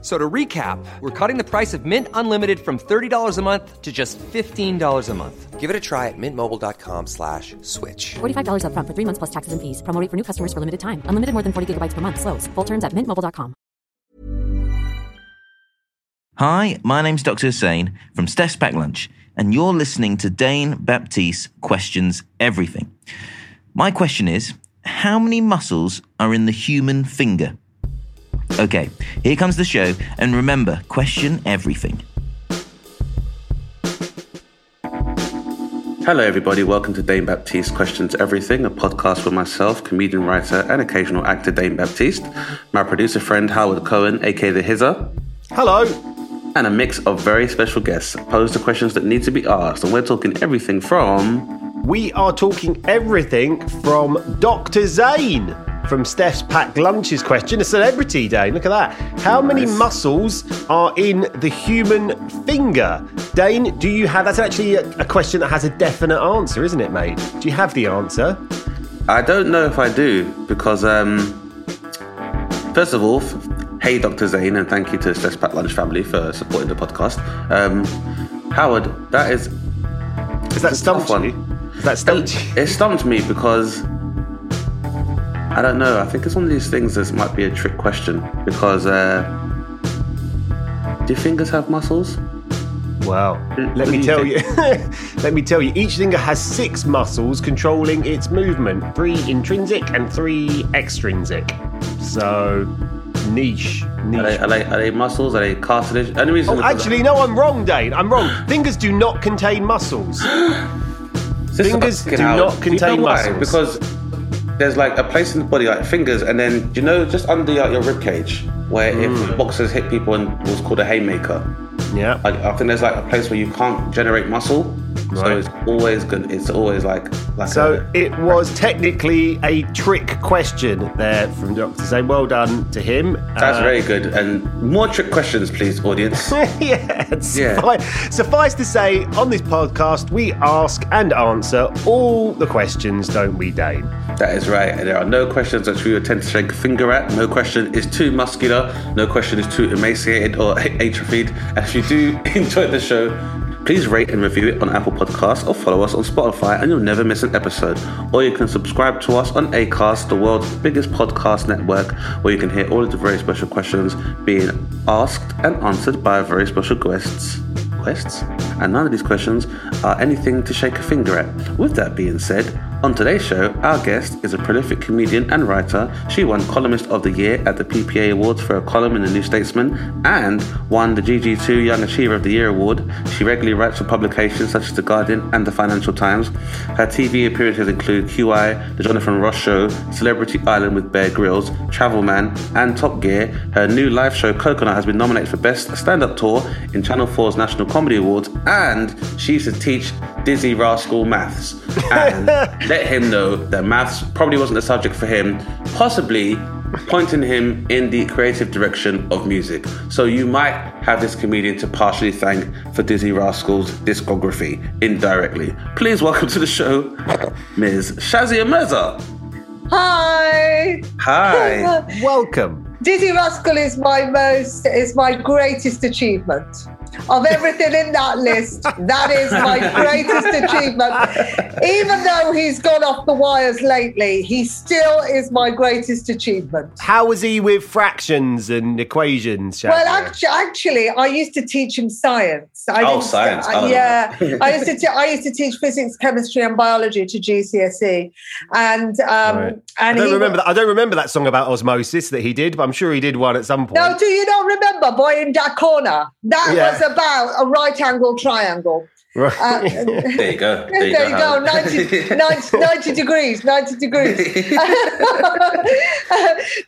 F- So to recap, we're cutting the price of Mint Unlimited from $30 a month to just $15 a month. Give it a try at mintmobile.com slash switch. $45 upfront for three months plus taxes and fees. Promo rate for new customers for limited time. Unlimited more than 40 gigabytes per month. Slows. Full terms at mintmobile.com. Hi, my name's Dr. Hussein from Steph's Packed Lunch, and you're listening to Dane Baptiste Questions Everything. My question is How many muscles are in the human finger? Okay, here comes the show, and remember, question everything. Hello, everybody. Welcome to Dane Baptiste Questions Everything, a podcast with myself, comedian, writer, and occasional actor Dane Baptiste, my producer friend Howard Cohen, aka The Hizzer, Hello. and a mix of very special guests pose the questions that need to be asked. And we're talking everything from. We are talking everything from Dr. Zane from Steph's Packed Lunches question. A celebrity day. Look at that. How many muscles are in the human finger? Dane, do you have that's actually a, a question that has a definite answer, isn't it, mate? Do you have the answer? I don't know if I do, because, um, first of all, hey, Dr. Zane, and thank you to Steph's Packed Lunch family for supporting the podcast. Um, Howard, that is Is that stumped one. you? Is that stumped you? It stumped me because I don't know. I think it's one of these things that might be a trick question because uh, do fingers have muscles? Well, What let do me you tell think? you. let me tell you. Each finger has six muscles controlling its movement. Three intrinsic and three extrinsic. So niche, niche. Are they, are they, are they muscles? Are they cartilage? Only reason Oh, actually, no, I'm wrong, Dane. I'm wrong. Fingers do not contain muscles. Fingers do Howard. not contain you know why? muscles. Because there's like a place in the body like fingers, and then you know just under like, your rib cage where Mm. if boxers hit people and was called a haymaker. Yeah. I, I think there's like a place where you can't generate muscle, so it's always good. It's always like like So a, it was technically a trick question there from Dr. Zane. Well done to him. That's Uh, very good. And more trick questions, please, audience. yeah, Yeah. suffice, suffice to say, on this podcast, we ask and answer all the questions, don't we, Dane? that is right. And there are no questions that we attempt to shake a finger at. No question is too muscular. No question is too emaciated or atrophied. And if you do enjoy the show, please rate and review it on Apple Podcasts or follow us on Spotify and you'll never miss an episode. Or you can subscribe to us on Acast, the world's biggest podcast network, where you can hear all of the very special questions being asked and answered by very special guests. Quests? And none of these questions are anything to shake a finger at. With that being said, on today's show, our guest is a prolific comedian and writer. She won Columnist of the Year at the PPA Awards for a column in the New Statesman and won the GG2 Young Achiever of the Year award. She regularly writes for publications such as The Guardian and The Financial Times. Her TV appearances include QI, The Jonathan Ross Show, Celebrity Island with Bear Grylls, Travel Man, and Top Gear. Her new live show, Coconut, has been nominated for Best Stand Up Tour in Channel 4's National Comedy Awards, and she used to teach Dizzee Rascal maths. And let him know that maths probably wasn't the subject for him, possibly pointing him in the creative direction of music. So you might have this comedian to partially thank for Dizzee Rascal's discography indirectly. Please welcome to the show, Ms. Shazia Mirza. Hi. Hi. Welcome. Dizzee Rascal is my most is my greatest achievement. Of everything in that list, that is my greatest achievement. Even though he's gone off the wires lately, he still is my greatest achievement. How was he with fractions and equations? Well, actually, actually, I used to teach him science. I Oh, science. uh, I yeah. I used to. T- I used to teach physics, chemistry, and biology to GCSE, and um, Right. I don't he remember that. I don't remember that song about osmosis that he did, but I'm sure he did one at some point. No, do you not remember Boy in that corner? That Yeah. was about a right angle triangle. Right. Uh, There you go. there, you go, Howard. 90, 90, 90 degrees, 90 degrees.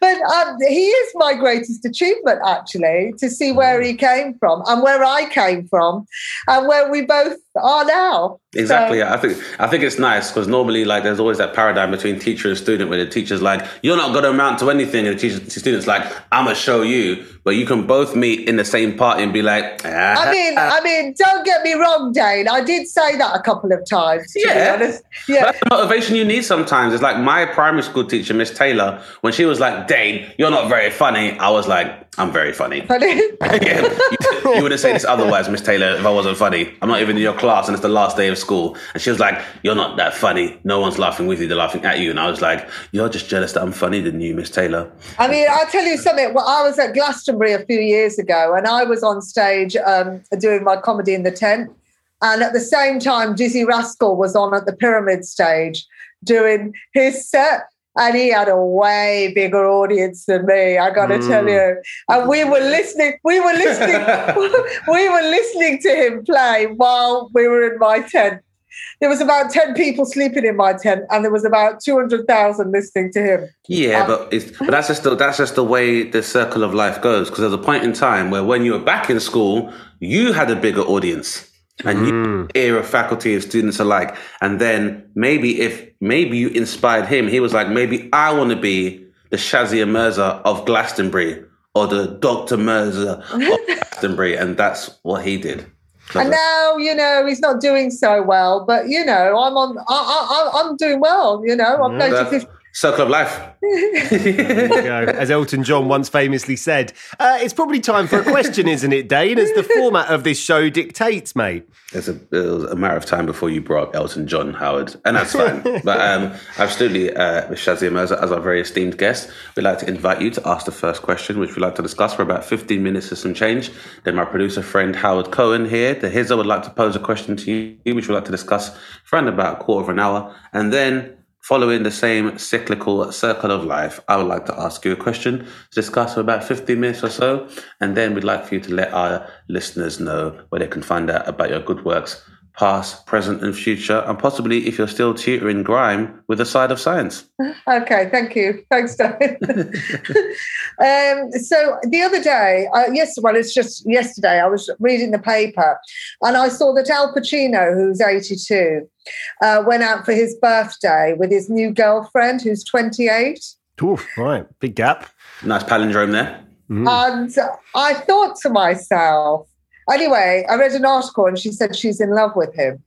but um, he is my greatest achievement, actually, to see where he came from and where I came from and where we both are now. Exactly. So- Yeah. I think I think it's nice because normally, like, there's always that paradigm between teacher and student, where the teacher's like, "You're not going to amount to anything," and the teacher, the student's like, "I'm gonna show you." But you can both meet in the same party and be like, ah, I mean, I mean, don't get me wrong, Dane. I did say that a couple of times. To Yeah. be honest. Yeah. That's the motivation you need sometimes. It's like my primary school teacher, Miss Taylor, when she was like, Dane, you're not very funny. I was like, I'm very funny. But yeah, you, you wouldn't say this otherwise, Miss Taylor, if I wasn't funny. I'm not even in your class and it's the last day of school. And she was like, You're not that funny. No one's laughing with you, they're laughing at you. And I was like, You're just jealous that I'm funny than you, Miss Taylor. I mean, I'll tell you something. Well, I was at Glastonbury a few years ago and I was on stage um, doing my comedy in the tent. And at the same time, Dizzee Rascal was on at the Pyramid stage doing his set. And he had a way bigger audience than me, I gotta tell you. And we were listening, we were listening, we were listening to him play while we were in my tent. There was about 10 people sleeping in my tent, and there was about 200,000 listening to him. Yeah, Um, but it's, but that's just the, that's just the way the circle of life goes. Because there's a point in time where when you were back in school, you had a bigger audience, and you ear of faculty and students alike. And then maybe if maybe you inspired him, he was like, maybe I want to be the Shazia Mirza of Glastonbury or the Doctor Mirza of Glastonbury, and that's what he did. And now, you know, he's not doing so well, but you know, I'm on. I, I, I- I'm doing well. You know, I'm mm. That- 50 circle of life. There go. As Elton John once famously said, uh, it's probably time for a question, isn't it, Dane? As the format of this show dictates, mate. It's a, it was a matter of time before you brought up Elton John, Howard, and that's fine. but um, absolutely, uh, Shazia Mirza as our very esteemed guest, we'd like to invite you to ask the first question, which we'd like to discuss for about 15 minutes or some change. Then my producer friend Howard Cohen here, the Hizza, would like to pose a question to you, which we'd like to discuss for around about a quarter of an hour. And then Following the same cyclical circle of life, I would like to ask you a question to discuss for about 15 minutes or so. And then we'd like for you to let our listeners know where they can find out about your good works, past, present, and future, and possibly if you're still tutoring grime with a side of science. Okay, thank you. Thanks, David. um, so the other day, uh, yes, well, it's just yesterday, I was reading the paper and I saw that Al Pacino, who's 82, uh, went out for his birthday with his new girlfriend, who's 28. Oof, right, big gap. Nice palindrome there. And I thought to myself, anyway, I read an article and she said she's in love with him.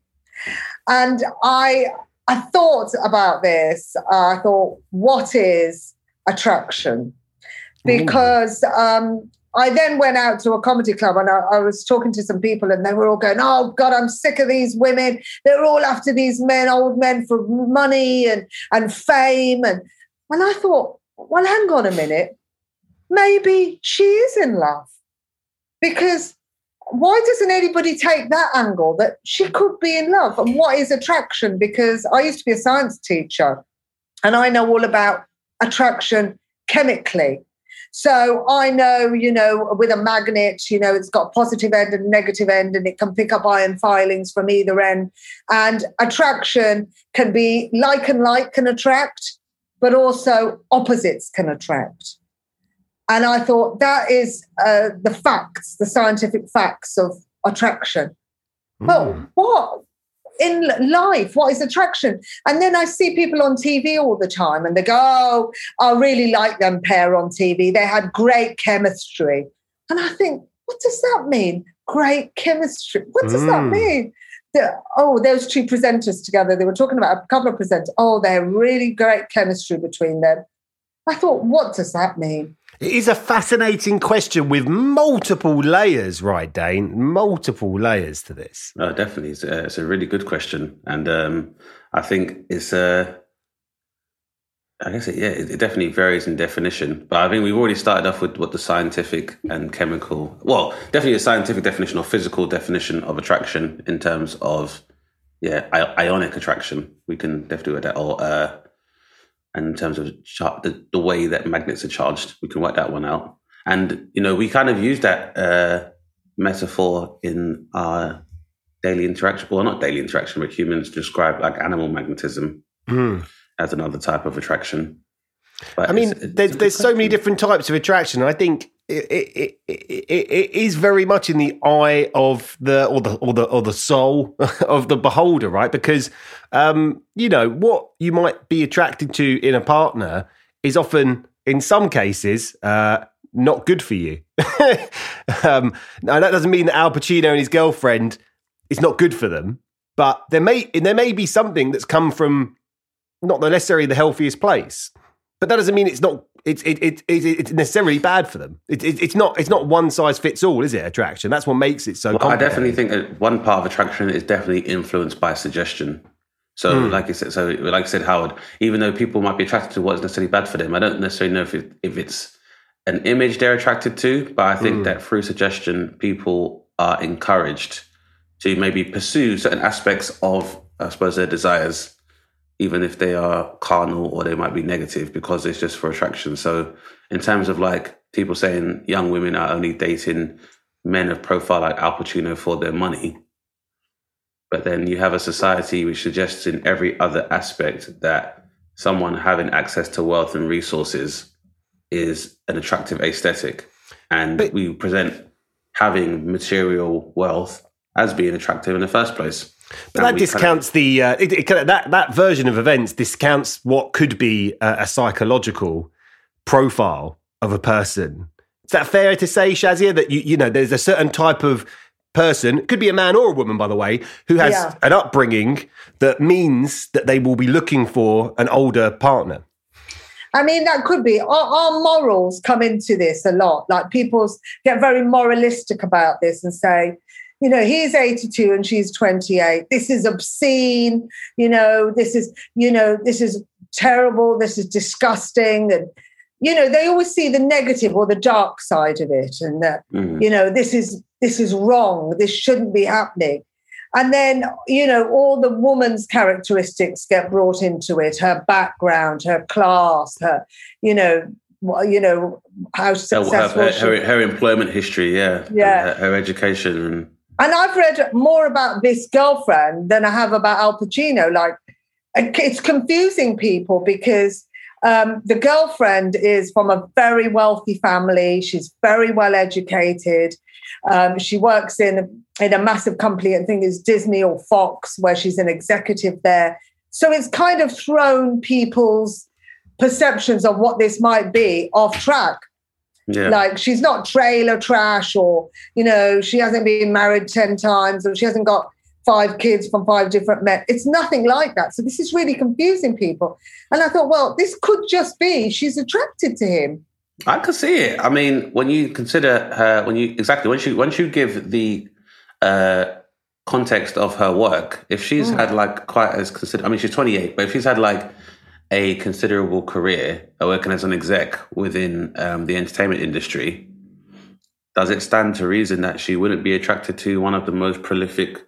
And I I thought about this. I thought, what is attraction? Because um, I then went out to a comedy club and I, I was talking to some people and they were all going, Oh God, I'm sick of these women. They're all after these men, old men for money and, and fame. And, and I thought, well, hang on a minute maybe she is in love. Because why doesn't anybody take that angle that she could be in love? And what is attraction? Because I used to be a science teacher and I know all about attraction chemically. So I know, you know, with a magnet, you know, it's got a positive end and a negative end, and it can pick up iron filings from either end. And attraction can be like and like can attract, but also opposites can attract. And I thought that is uh, the facts, the scientific facts of attraction. But what in life? What is attraction? And then I see people on TV all the time and they go, Oh, I really like them pair on TV. They had great chemistry. And I think, what does that mean? Great chemistry. What does that Mm. mean? The- oh, those two presenters together, they were talking about a couple of presenters. Oh, they're really great chemistry between them. I thought, what does that mean? It is a fascinating question with multiple layers, right, Dane? Multiple layers to this. No, definitely. It's a, it's a really good question. And um, I think it's Uh, I guess it, yeah, it, it definitely varies in definition. But I think we've already started off with what the scientific and chemical, well, definitely a scientific definition or physical definition of attraction in terms of, yeah, I- ionic attraction. We can definitely do that. Or, uh, and in terms of char- the, the way that magnets are charged, we can work that one out. And, you know, we kind of use that uh, metaphor in our daily interaction, well, not daily interaction, but humans describe like animal magnetism as another type of attraction. But I mean, it's- it's there's there's so many different types of attraction. I think it, it, it, it, is very much in the eye of the or the or the or the soul of the beholder, right? Because um, you know what you might be attracted to in a partner is often, in some cases, uh, not good for you. um, now that doesn't mean that Al Pacino and his girlfriend is not good for them, but there may there may be something that's come from not necessarily the healthiest place but that doesn't mean it's not it's it, it, it, it's necessarily bad for them it, it, it's not it's not one size fits all is it attraction that's what makes it so Well, I definitely think that one part of attraction is definitely influenced by suggestion. So, Hmm. like I said, so like I said, Howard, even though people might be attracted to what's necessarily bad for them, I don't necessarily know if it, if it's an image they're attracted to. But I think that through suggestion, people are encouraged to maybe pursue certain aspects of, I suppose, their desires, even if they are carnal or they might be negative, because it's just for attraction. So, in terms of like people saying young women are only dating men of profile like Al Pacino for their money, but then you have a society which suggests in every other aspect that someone having access to wealth and resources is an attractive aesthetic. And But- we present having material wealth as being attractive in the first place. But that we kind of- discounts the uh, it, it, that that version of events discounts what could be a, a psychological profile of a person is that fair to say shazia that you you know there's a certain type of person could be a man or a woman by the way who has Yeah. an upbringing that means that they will be looking for an older partner I mean, that could be. Our, our morals come into this a lot. Like people get very moralistic about this and say, you know, he's 82 and she's 28. This is obscene. You know, this is, you know, this is terrible. This is disgusting. And, you know, they always see the negative or the dark side of it. And that, Mhm. you know, this is this is wrong. This shouldn't be happening. And then, you know, all the woman's characteristics get brought into it, her background, her class, her, you know, you know, how Her, her, successful her, her, her employment history, yeah. Yeah. Her, her education. And, And I've read more about this girlfriend than I have about Al Pacino. Like, it's confusing people because um, the girlfriend is from a very wealthy family. She's very well educated. Um, she works in in a massive company. I think it's Disney or Fox, where she's an executive there. So it's kind of thrown people's perceptions of what this might be off track. Yeah. Like she's not trailer trash, or you know, she hasn't been married ten times, or she hasn't got five kids from five different men. It's nothing like that. So this is really confusing people. And I thought, well, this could just be she's attracted to him. I could see it. I mean, when you consider her, when you exactly once you once you give the uh, context of her work, if she's had like quite as consider, I mean, she's twenty eight, but if she's had like a considerable career working as an exec within um, the entertainment industry, does it stand to reason that she wouldn't be attracted to one of the most prolific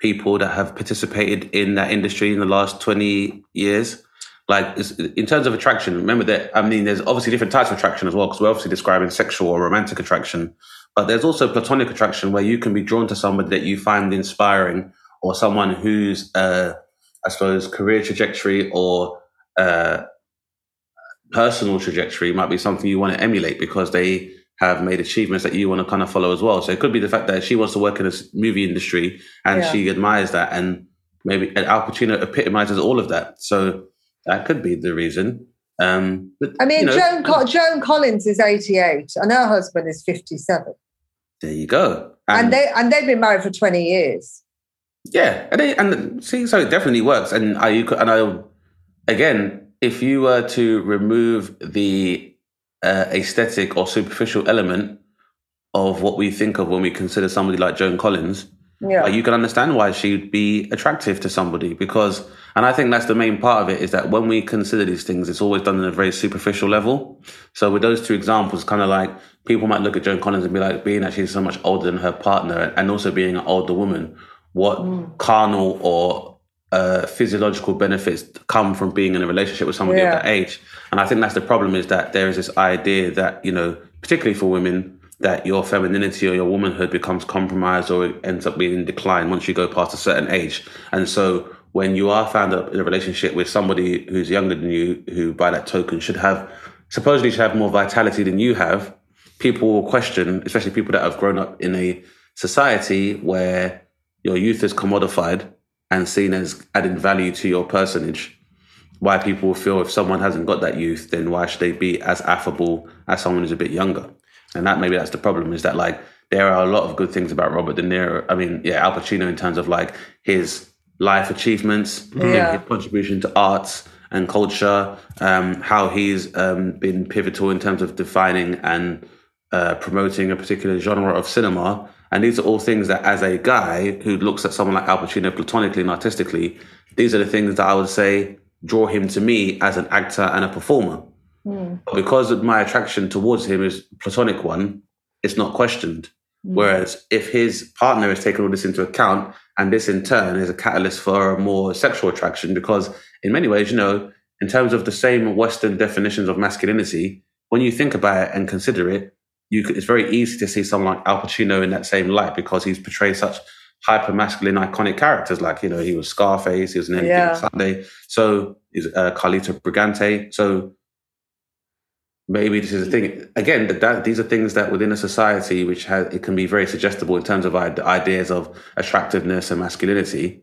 people that have participated in that industry in the last 20 years? Like, in terms of attraction, remember that, I mean, there's obviously different types of attraction as well, because we're obviously describing sexual or romantic attraction, but there's also platonic attraction where you can be drawn to somebody that you find inspiring or someone whose, uh, I suppose, career trajectory or uh, personal trajectory might be something you want to emulate because they have made achievements that you want to kind of follow as well. So it could be the fact that she wants to work in this movie industry and Yeah. she admires that, and maybe and Al Pacino epitomizes all of that. So that could be the reason. Um, but, I mean, you know, Joan, Co- Joan Collins is 88 and her husband is 57. there you go. And, they and they've been married for 20 years. Yeah, and they, and see, so it definitely works. And I, you could, and I, again, if you were to remove the uh, aesthetic or superficial element of what we think of when we consider somebody like Joan Collins, Yeah. like, you can understand why she'd be attractive to somebody because, and I think that's the main part of it is that when we consider these things, it's always done on a very superficial level. So with those two examples, kind of like people might look at Joan Collins and be like, being that she's so much older than her partner and also being an older woman, what carnal or uh, physiological benefits come from being in a relationship with somebody Yeah. of that age? And I think that's the problem is that there is this idea that, you know, particularly for women, that your femininity or your womanhood becomes compromised or it ends up being in decline once you go past a certain age. And so when you are found up in a relationship with somebody who's younger than you, who by that token should have supposedly should have more vitality than you have, people will question, especially people that have grown up in a society where your youth is commodified and seen as adding value to your personage. Why people feel if someone hasn't got that youth, then why should they be as affable as someone who's a bit younger? And that maybe that's the problem is that like there are a lot of good things about Robert De Niro. I mean, yeah, Al Pacino in terms of like his life achievements, Yeah. his contribution to arts and culture, um, how he's um, been pivotal in terms of defining and uh, promoting a particular genre of cinema. And these are all things that, as a guy who looks at someone like Al Pacino platonically and artistically, these are the things that I would say draw him to me as an actor and a performer. Hmm. But because my attraction towards him is platonic one, it's not questioned. Hmm. Whereas if his partner has taken all this into account, and this in turn is a catalyst for a more sexual attraction, because in many ways, you know, in terms of the same Western definitions of masculinity, when you think about it and consider it, could, it's very easy to see someone like Al Pacino in that same light because he's portrayed such hyper masculine, iconic characters. Like you know, he was Scarface, he was in Any Given Yeah. Sunday, so he's uh, Carlito Brigante. So maybe this is a thing again that, that these are things that within a society which has it can be very suggestible in terms of ide- ideas of attractiveness and masculinity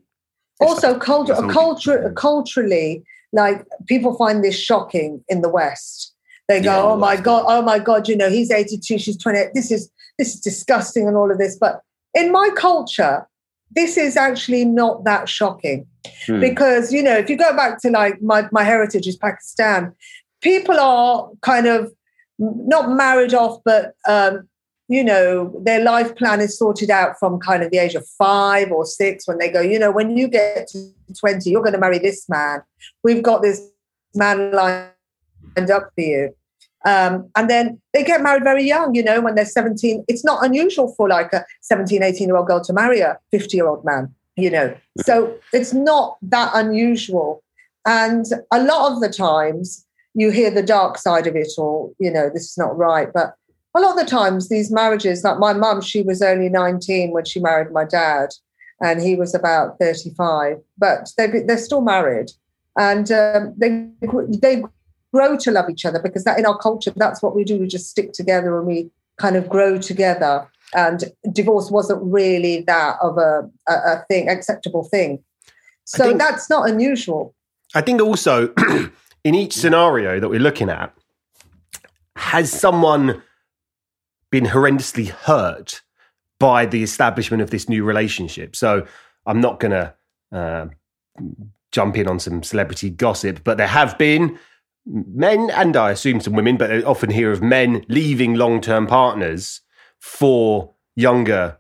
also culture, something- culture, culturally, like people find this shocking in the West. They go, Yeah, "Oh my god, oh my god!" You know, he's eighty-two, she's twenty-eight. This is this is disgusting, and all of this. But in my culture, this is actually not that shocking Hmm. because you know, if you go back to like my my heritage is Pakistan, people are kind of not married off, but um, you know, their life plan is sorted out from kind of the age of five or six when they go, you know, when you get to 20, you're going to marry this man. We've got this man lined up for you. Um, and then they get married very young, you know, when they're 17. It's not unusual for like a 17, 18 year old girl to marry a 50 year old man, you know. So it's not that unusual. And a lot of the times you hear the dark side of it all, you know, this is not right. But a lot of the times these marriages, like my mum, she was only 19 when she married my dad, and he was about 35, but they're, they're still married. And um, they, they grow to love each other because that in our culture, that's what we do. We just stick together and we kind of grow together. And divorce wasn't really that of a, a, a thing, acceptable thing. So think- that's not unusual. I think also in each scenario that we're looking at, has someone been horrendously hurt by the establishment of this new relationship? So I'm not going to uh, jump in on some celebrity gossip, but there have been men and I assume some women, but I often hear of men leaving long term partners for younger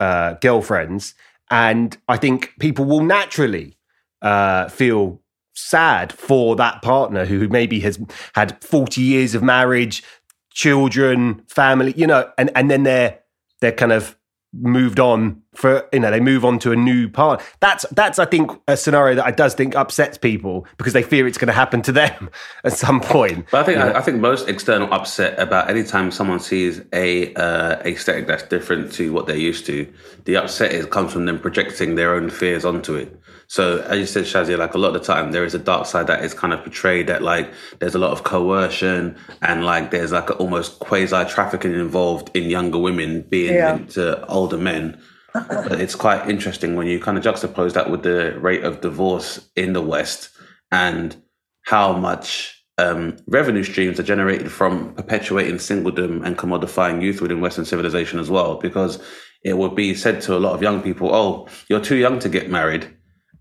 uh, girlfriends. And I think people will naturally uh, feel sad for that partner who maybe has had 40 years of marriage, children, family, you know, and, and then they're they're kind of moved on for you know they move on to a new part. That's that's i think a scenario that i does think upsets people because they fear it's going to happen to them at some point. But I think I, I think most external upset about any time someone sees a uh, aesthetic that's different to what they're used to, the upset is comes from them projecting their own fears onto it. So as you said, Shazia, like a lot of the time there is a dark side that is kind of portrayed that like there's a lot of coercion and like there's like a, almost quasi trafficking involved in younger women being Yeah. into older men. but it's quite interesting when you kind of juxtapose that with the rate of divorce in the West and how much um, revenue streams are generated from perpetuating singledom and commodifying youth within Western civilization as well. Because it would be said to a lot of young people, "Oh, you're too young to get married."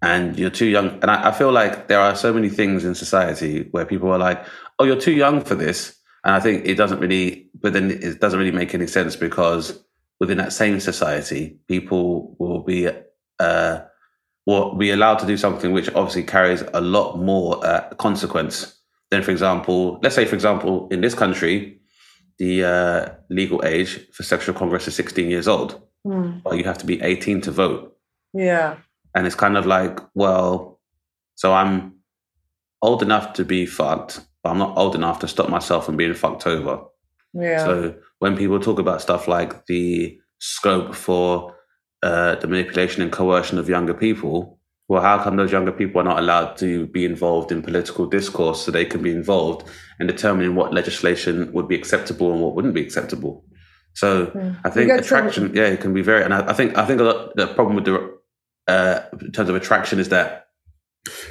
And you're too young. And I, I feel like there are so many things in society where people are like, oh, you're too young for this. And I think it doesn't really, but then it doesn't really make any sense because within that same society, people will be uh, will be allowed to do something which obviously carries a lot more uh, consequence than, for example, let's say, for example, in this country, the uh, legal age for sexual congress is 16 years old, but you have to be 18 to vote. Yeah. And it's kind of like, well, so I'm old enough to be fucked, but I'm not old enough to stop myself from being fucked over. Yeah. So when people talk about stuff like the scope for uh, the manipulation and coercion of younger people, well, how come those younger people are not allowed to be involved in political discourse so they can be involved in determining what legislation would be acceptable and what wouldn't be acceptable? So I think get some- attraction, yeah, it can be very, and I, I think I think a lot, the problem with the uh, in terms of attraction is that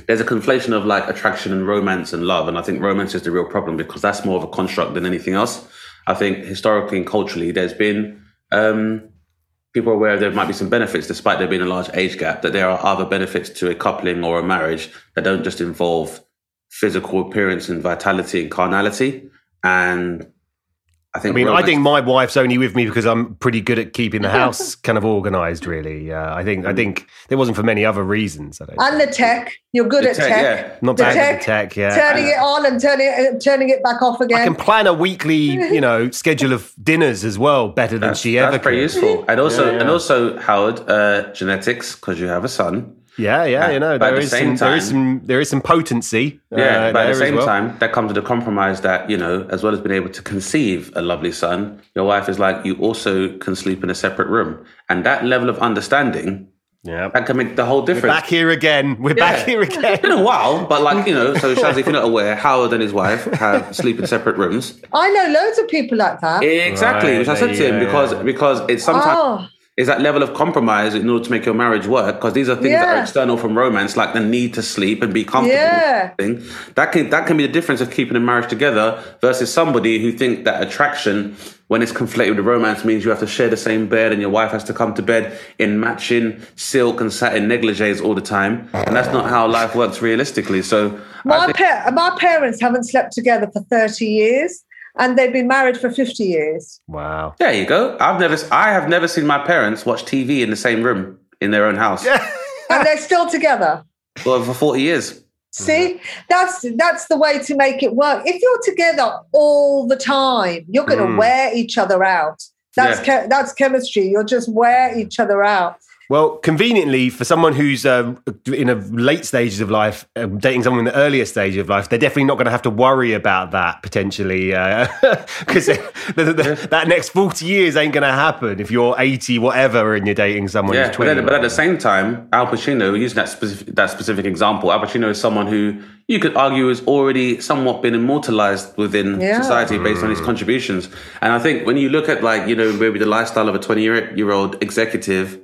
there's a conflation of like attraction and romance and love. And I think romance is the real problem because that's more of a construct than anything else. I think historically and culturally, there's been um, people are aware there might be some benefits, despite there being a large age gap, that there are other benefits to a coupling or a marriage that don't just involve physical appearance and vitality and carnality. And I I mean, I romance- think my wife's only with me because I'm pretty good at keeping the house kind of organised. Really, uh, I think I think it wasn't for many other reasons. I don't. and the tech. You're good The at tech, tech. yeah. Not the bad tech, at the tech, yeah. Turning it on and turning it, turning it back off again. I again. can plan a weekly, you know, schedule of dinners as well better than that's, she that's ever That's pretty could. useful. And also, Yeah, yeah. and also, Howard, uh, genetics because you have a son. Yeah, yeah, you know, But at there the is same some, there is some, there is some potency. Yeah, uh, but at the same well. time, that comes with a compromise that, you know, as well as being able to conceive a lovely son, your wife is like, you also can sleep in a separate room. And that level of understanding, yeah. that can make the whole difference. Back here again. We're back here again. It's been a while, but like, you know, so Shaz, if you're not aware, Howard and his wife have sleep in separate rooms. I know loads of people like that. Exactly, Right, which I said to him yeah, because yeah. because it's sometimes Oh. Is that level of compromise in order to make your marriage work because these are things that are external from romance like the need to sleep and be comfortable Yeah. thing that can that can be the difference of keeping a marriage together versus somebody who think that attraction when it's conflated with romance means you have to share the same bed and your wife has to come to bed in matching silk and satin negligees all the time. And that's not how life works realistically. So My, think- pa- my parents haven't slept together for 30 years and they've been married for 50 years. Wow. there you go i've never i have never seen my parents watch tv in the same room in their own house And they're still together. well for 40 years See, that's that's the way to make it work. If you're together all the time, you're going to Mm. wear each other out. That's Yeah. che- that's chemistry. You'll just wear each other out. Well, conveniently, for someone who's uh, in a late stages of life, um, dating someone in the earlier stage of life, they're definitely not going to have to worry about that potentially, because that next forty years ain't going to happen if you're eighty, whatever, and you're dating someone Yeah, who's but, twenty. then, but at the same time, Al Pacino, using that specific, that specific example, Al Pacino is someone who you could argue has already somewhat been immortalized within Yeah. society based on his contributions. And I think when you look at like, you know, maybe the lifestyle of a 20 year old executive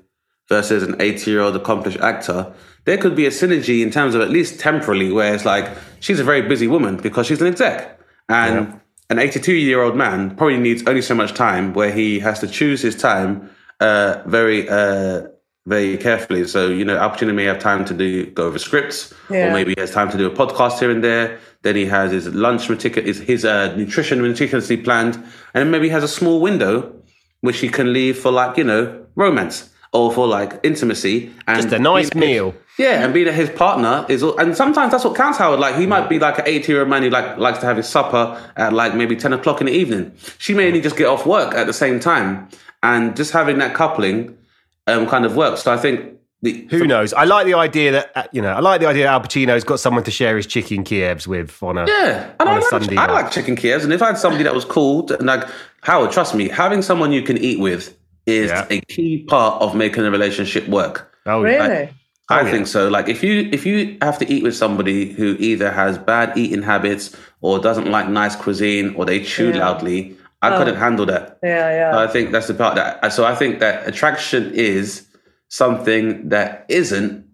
versus an 80 year old accomplished actor, there could be a synergy in terms of at least temporally where it's like, she's a very busy woman because she's an exec. And an 82 year old man probably needs only so much time where he has to choose his time uh, very, uh, very carefully. So, you know, opportunity may have time to do go over scripts, Yeah. or maybe he has time to do a podcast here and there. Then he has his lunch meticulous, his, his uh, nutrition meticulously planned, and then maybe he has a small window which he can leave for like you know romance or for like intimacy and Just a nice meal. Yeah, and being his partner is, all, and sometimes that's what counts. Howard, like he might be like an eighty-year-old man who like likes to have his supper at like maybe ten o'clock in the evening. She may only just get off work at the same time, and just having that coupling um, kind of works. So I think the Who knows? I like the idea that uh, you know. I like the idea that Al Pacino's got someone to share his chicken Kievs with on a Yeah, and I like, Sunday I night. like chicken Kievs, and if I had somebody that was cool, and like Howard, trust me, having someone you can eat with is Yeah. a key part of making a relationship work. Oh, Really? I yeah. think so. Like if you if you have to eat with somebody who either has bad eating habits or doesn't like nice cuisine or they chew Yeah. loudly, I couldn't handle that. Yeah, yeah. I think that's the part that. So I think that attraction is something that isn't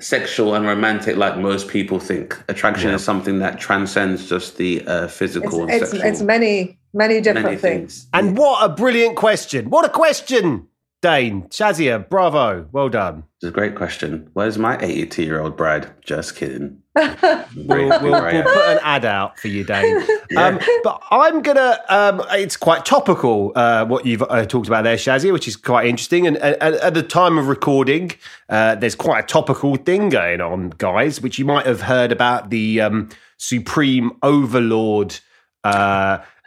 sexual and romantic like most people think. Attraction is something that transcends just the uh, it's, physical and it's, sexual. it's many, many different many things. things. And what a brilliant question! What a question, Dane Shazia. Bravo, well done. It's a great question. Where's my 82 year old bride? Just kidding. We'll, we'll, we'll put an ad out for you, Dane. Um, but I'm gonna. Um, it's quite topical uh, what you've uh, talked about there, Shazia, which is quite interesting. And, and, and at the time of recording, uh, there's quite a topical thing going on, guys, which you might have heard about the um, supreme overlord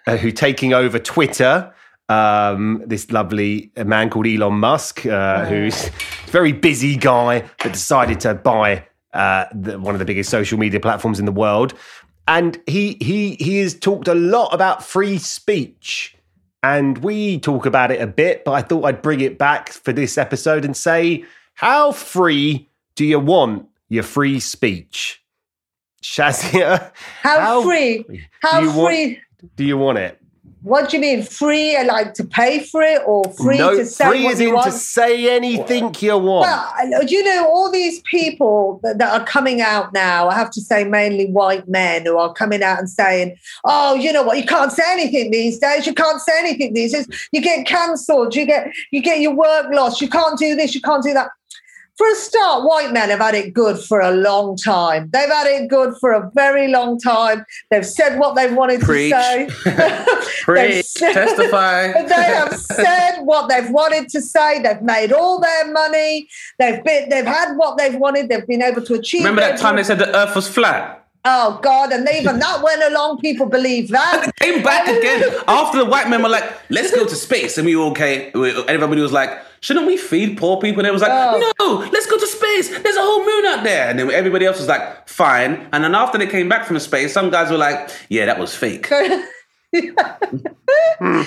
uh, uh, who taking over Twitter. Um, this lovely man called Elon Musk, uh, who's a very busy guy, but decided to buy uh, the, one of the biggest social media platforms in the world. and he he he has talked a lot about free speech, and we talk about it a bit. But I thought I'd bring it back for this episode and say, how free do you want your free speech, Shazia? How, free? How do want- free? Do you want it? What do you mean? Free, uh, like to pay for it, or free no, to say free what as you in want? to say anything you want. Well, do you know all these people that, that are coming out now? I have to say, mainly white men who are coming out and saying, "Oh, you know what? You can't say anything these days. You can't say anything these days. You get cancelled. You get you get your work lost. You can't do this. You can't do that." For a start, white men have had it good for a long time. They've had it good for a very long time. They've said what they've wanted Preach. to say. They've Preach, said- testify. they have said what they've wanted to say. They've made all their money. They've been, they've had what they've wanted. They've been able to achieve. Remember that time they said the Earth was flat? Oh God! And they even that went along. People believe that. Came back again after the white men were like, "Let's go to space," and we were okay. Everybody was like, "Shouldn't we feed poor people?" And it was like, Oh. "No, let's go to space. There's a whole moon out there." And then everybody else was like, "Fine." And then after they came back from space, some guys were like, "Yeah, that was fake." Hmm.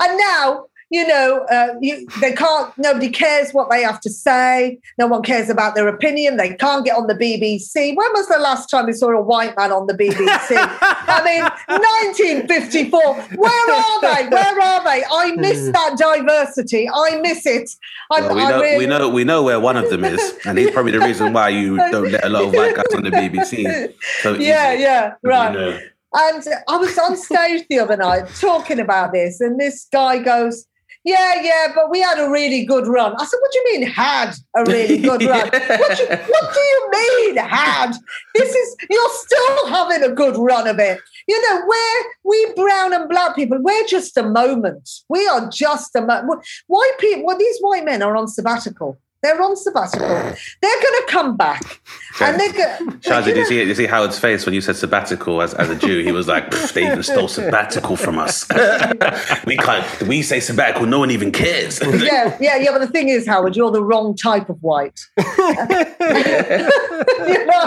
And now, you know, uh, you, they can't. Nobody cares what they have to say. No one cares about their opinion. They can't get on the BBC. When was the last time we saw a white man on the BBC? I mean, 1954. Where are they? Where are they? I miss that diversity. I miss it. Well, we know, really- we know, we know where one of them is, and he's probably the reason why you don't let a lot of white guys on the BBC. So Yeah, easy. yeah, You right. know. And I was on stage the other night talking about this, and this guy goes, Yeah, yeah, but we had a really good run. I said, What do you mean, had a really good run? What, do you, what do you mean, had? This is, you're still having a good run of it. You know, we're, we brown and black people, we're just a moment. We are just a moment. White people, well, these white men are on sabbatical. They're on sabbatical. They're going to come back. And they're going Shazzy, did you see, did you see Howard's face when you said sabbatical as, as a Jew? He was like, they even stole sabbatical from us. we can't, we say sabbatical, no one even cares. yeah, yeah, yeah. But the thing is, Howard, you're the wrong type of white. you know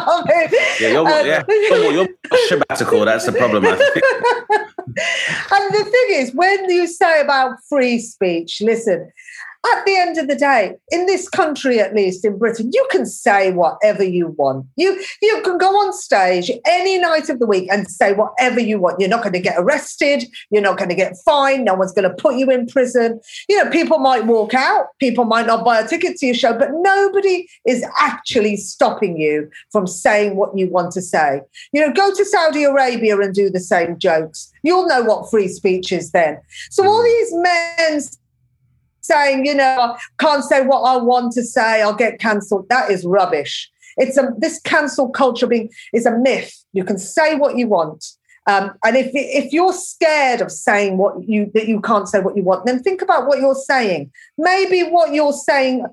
what I mean? Yeah, you're, And- yeah, you're, you're sabbatical. That's the problem. I think. and the thing is, when you say about free speech, listen, at the end of the day, in this country, at least in Britain, you can say whatever you want. You you can go on stage any night of the week and say whatever you want. You're not going to get arrested. You're not going to get fined. No one's going to put you in prison. You know, people might walk out. People might not buy a ticket to your show, but nobody is actually stopping you from saying what you want to say. You know, go to Saudi Arabia and do the same jokes. You'll know what free speech is then. So all mm. these men saying, you know, I can't say what I want to say, I'll get cancelled. That is rubbish. It's a this cancel culture being is a myth. You can say what you want. Um, and if if you're scared of saying what you that you can't say what you want, then think about what you're saying. Maybe what you're saying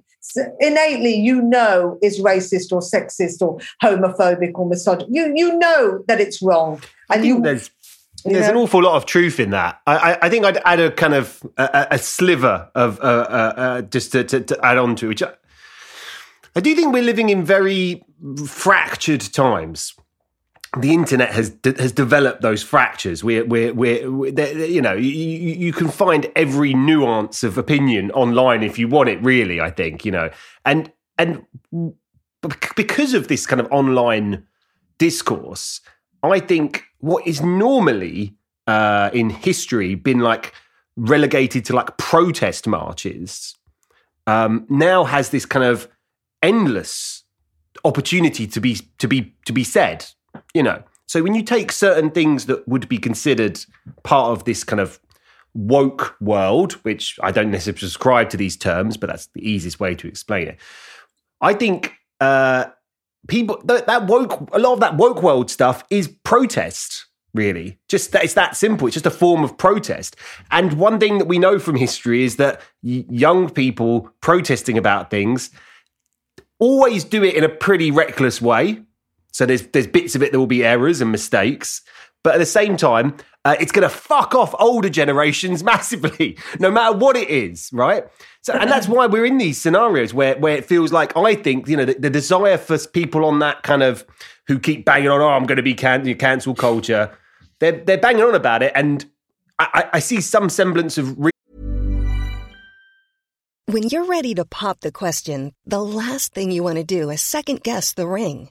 innately you know is racist or sexist or homophobic or misogynist. You you know that it's wrong, and you there's there's an awful lot of truth in that. I, I, I think I'd add a kind of a, a- sliver of uh, uh, uh, just to, to, to add on to, which I, I do think we're living in very fractured times. The internet has de- has developed those fractures. We're we're we're, we're you know you, you can find every nuance of opinion online if you want it. Really, I think you know, and and bec- because of this kind of online discourse, I think what is normally uh, in history been like relegated to like protest marches um, now has this kind of endless opportunity to be to be to be said. You know, so when you take certain things that would be considered part of this kind of woke world, which I don't necessarily subscribe to these terms, but that's the easiest way to explain it. I think uh, people that, that woke a lot of that woke world stuff is protest really. Just that it's that simple. It's just a form of protest. And one thing that we know from history is that young people protesting about things always do it in a pretty reckless way. So there's there's bits of it that will be errors and mistakes But at the same time, uh, it's going to fuck off older generations massively, no matter what it is, right? So, and that's why we're in these scenarios where where it feels like I think you know the, the desire for people on that kind of who keep banging on, oh, I'm going to be can- cancel culture. They're they're banging on about it, and I, I see some semblance of. Re- When you're ready to pop the question, the last thing you want to do is second guess the ring.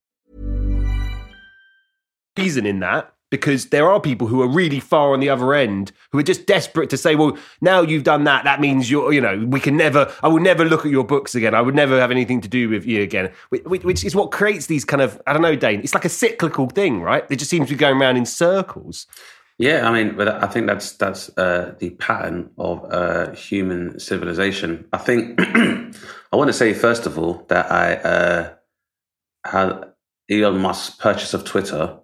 Reason in that because there are people who are really far on the other end who are just desperate to say, well, now you've done that, that means you're, you know, we can never, I will never look at your books again. I would never have anything to do with you again, which, is what creates these kind of, I don't know, Dane, it's like a cyclical thing, right? It just seems to be going around in circles. Yeah, I mean, but I think that's that's uh, the pattern of uh, human civilization. I think I want to say first of all that I uh, had Elon Musk's purchase of Twitter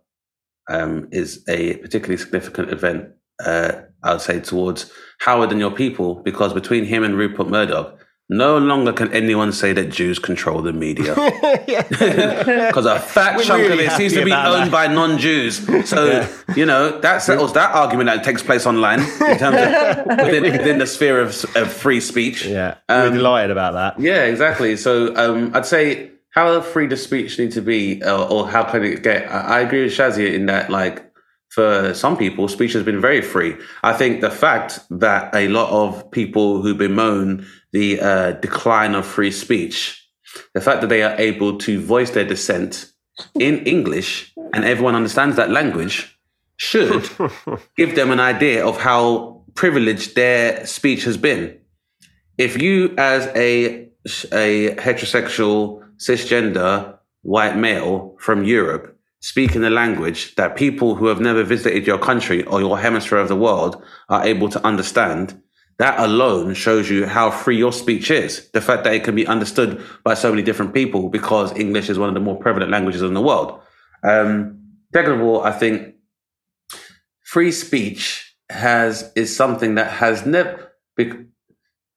um, is a particularly significant event. Uh, I would say towards Howard and your people, because between him and Rupert Murdoch, no longer can anyone say that Jews control the media. Because a fat We're chunk of it seems to be owned that. by non-Jews. So you know that settles that argument that takes place online in terms of within, within the sphere of, of free speech. Yeah. Um, We're delighted about that. Yeah, exactly. So um, I'd say how free does speech need to be, uh, or how can it get? I, I agree with Shazia in that, like, for some people, speech has been very free. I think the fact that a lot of people who bemoan the uh, decline of free speech, the fact that they are able to voice their dissent in English and everyone understands that language should give them an idea of how privileged their speech has been if you as a a heterosexual cisgender white male from Europe speaking a language that people who have never visited your country or your hemisphere of the world are able to understand, that alone shows you how free your speech is. The fact that it can be understood by so many different people because English is one of the more prevalent languages in the world. Um, second of all, I think free speech has is something that has never. bec-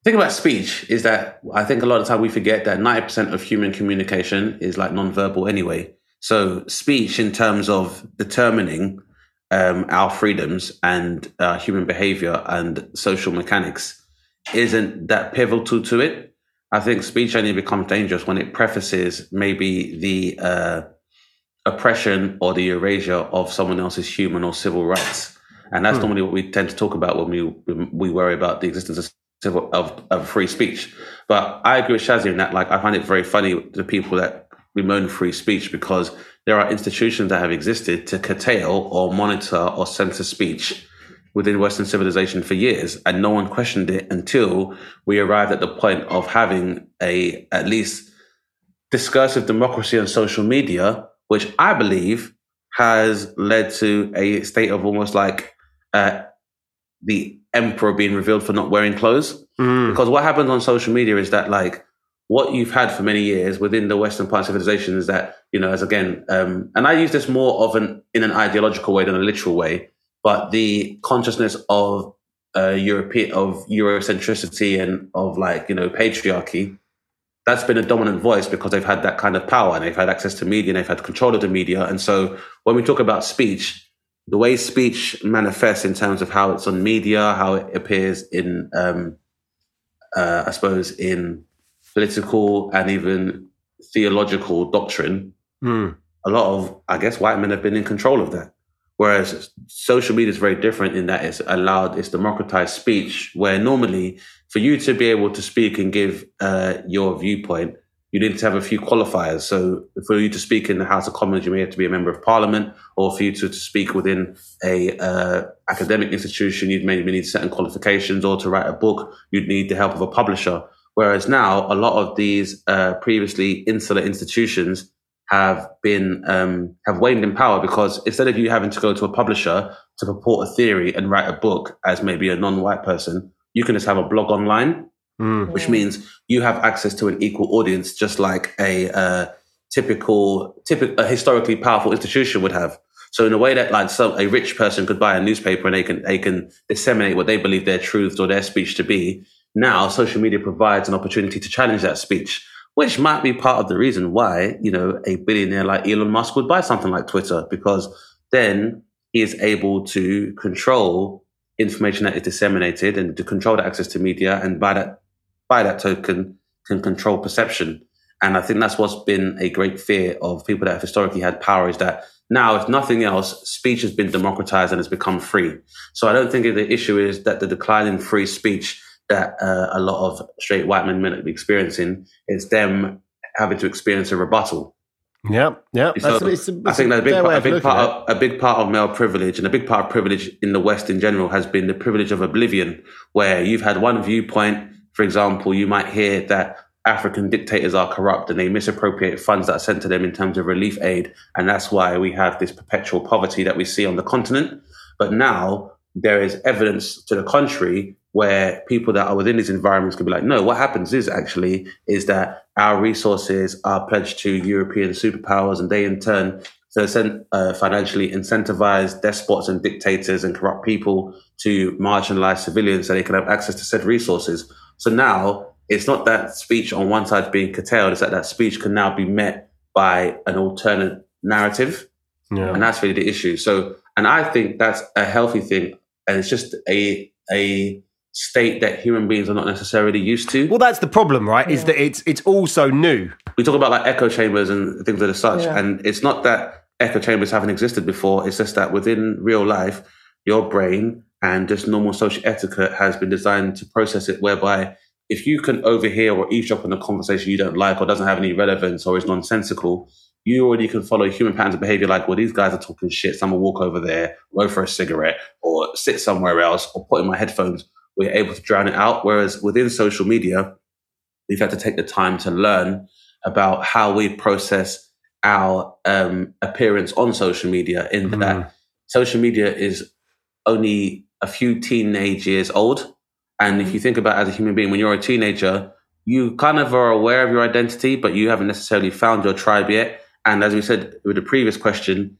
thing about speech is that I think a lot of time we forget that 90% of human communication is like nonverbal anyway. So speech in terms of determining um, our freedoms and uh, human behavior and social mechanics isn't that pivotal to it. I think speech only becomes dangerous when it prefaces maybe the uh, oppression or the erasure of someone else's human or civil rights. And that's normally what we tend to talk about when we we worry about the existence of of, of free speech. But I agree with Shazzy in that like I find it very funny the people that bemoan free speech because there are institutions that have existed to curtail or monitor or censor speech within Western civilization for years, and no one questioned it until we arrived at the point of having a at least discursive democracy on social media, which I believe has led to a state of almost like uh, the emperor being revealed for not wearing clothes. Because what happens on social media is that like what you've had for many years within the Western part of civilization is that you know, as again, um, and I use this more of an in an ideological way than a literal way, but the consciousness of uh, European of Eurocentricity and of like you know patriarchy that's been a dominant voice because they've had that kind of power and they've had access to media and they've had control of the media. And so when we talk about speech, the way speech manifests in terms of how it's on media, how it appears in, um, uh, I suppose, in political and even theological doctrine, Hmm. a lot of, I guess, white men have been in control of that. Whereas social media is very different in that it's allowed, it's democratized speech, where normally for you to be able to speak and give uh, your viewpoint, you need to have a few qualifiers. So for you to speak in the House of Commons, you may have to be a member of Parliament, or for you to, to speak within a uh, academic institution, you'd maybe need certain qualifications, or to write a book, you'd need the help of a publisher. Whereas now, a lot of these uh, previously insular institutions have been um, have waned in power because instead of you having to go to a publisher to purport a theory and write a book as maybe a non-white person, you can just have a blog online, Mm. which means you have access to an equal audience, just like a uh, typical, typical, a historically powerful institution would have. So in a way that like a rich person could buy a newspaper and they can they can disseminate what they believe their truths or their speech to be. Now social media provides an opportunity to challenge that speech, which might be part of the reason why you know a billionaire like Elon Musk would buy something like Twitter because then he is able to control information that is disseminated and to control the access to media and by that by that token can control perception. And I think that's what's been a great fear of people that have historically had power is that now, if nothing else, speech has been democratized and has become free. So I don't think the issue is that the decline in free speech that uh, a lot of straight white men may be experiencing is them having to experience a rebuttal. Yeah, yeah. So it's a- I it's think that a big, part, a big part of a big part of male privilege and a big part of privilege in the West in general has been the privilege of oblivion, where you've had one viewpoint. For example, you might hear that African dictators are corrupt and they misappropriate funds that are sent to them in terms of relief aid, and that's why we have this perpetual poverty that we see on the continent. But now there is evidence to the contrary where people that are within these environments can be like, no, what happens is actually is that our resources are pledged to European superpowers and they in turn so uh, financially incentivize despots and dictators and corrupt people to marginalize civilians so they can have access to said resources. So now it's not that speech on one side being curtailed, it's that that speech can now be met by an alternate narrative. Yeah. And that's really the issue. So, and I think that's a healthy thing. And it's just a, a state that human beings are not necessarily used to. Well, that's the problem, right? Is that it's it's also new. we talk about like echo chambers and things of the such, Yeah. and it's not that echo chambers haven't existed before. It's just that within real life, your brain and just normal social etiquette has been designed to process it. Whereby, if you can overhear or eavesdrop on a conversation you don't like or doesn't have any relevance or is nonsensical, you already can follow human patterns of behavior. Like, well, these guys are talking shit. So I'm gonna walk over there, go for a cigarette, or sit somewhere else, or put in my headphones. We're able to drown it out. Whereas within social media, we've had to take the time to learn about how we process our um, appearance on social media in that social media is only a few teenage years old. And if you think about it as a human being when you're a teenager you kind of are aware of your identity but you haven't necessarily found your tribe yet. And as we said with the previous question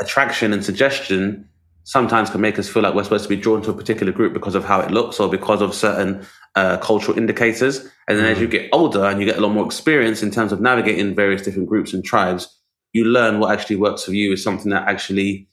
attraction and suggestion sometimes can make us feel like we're supposed to be drawn to a particular group because of how it looks or because of certain uh, cultural indicators. And then as you get older and you get a lot more experience in terms of navigating various different groups and tribes, you learn what actually works for you is something that actually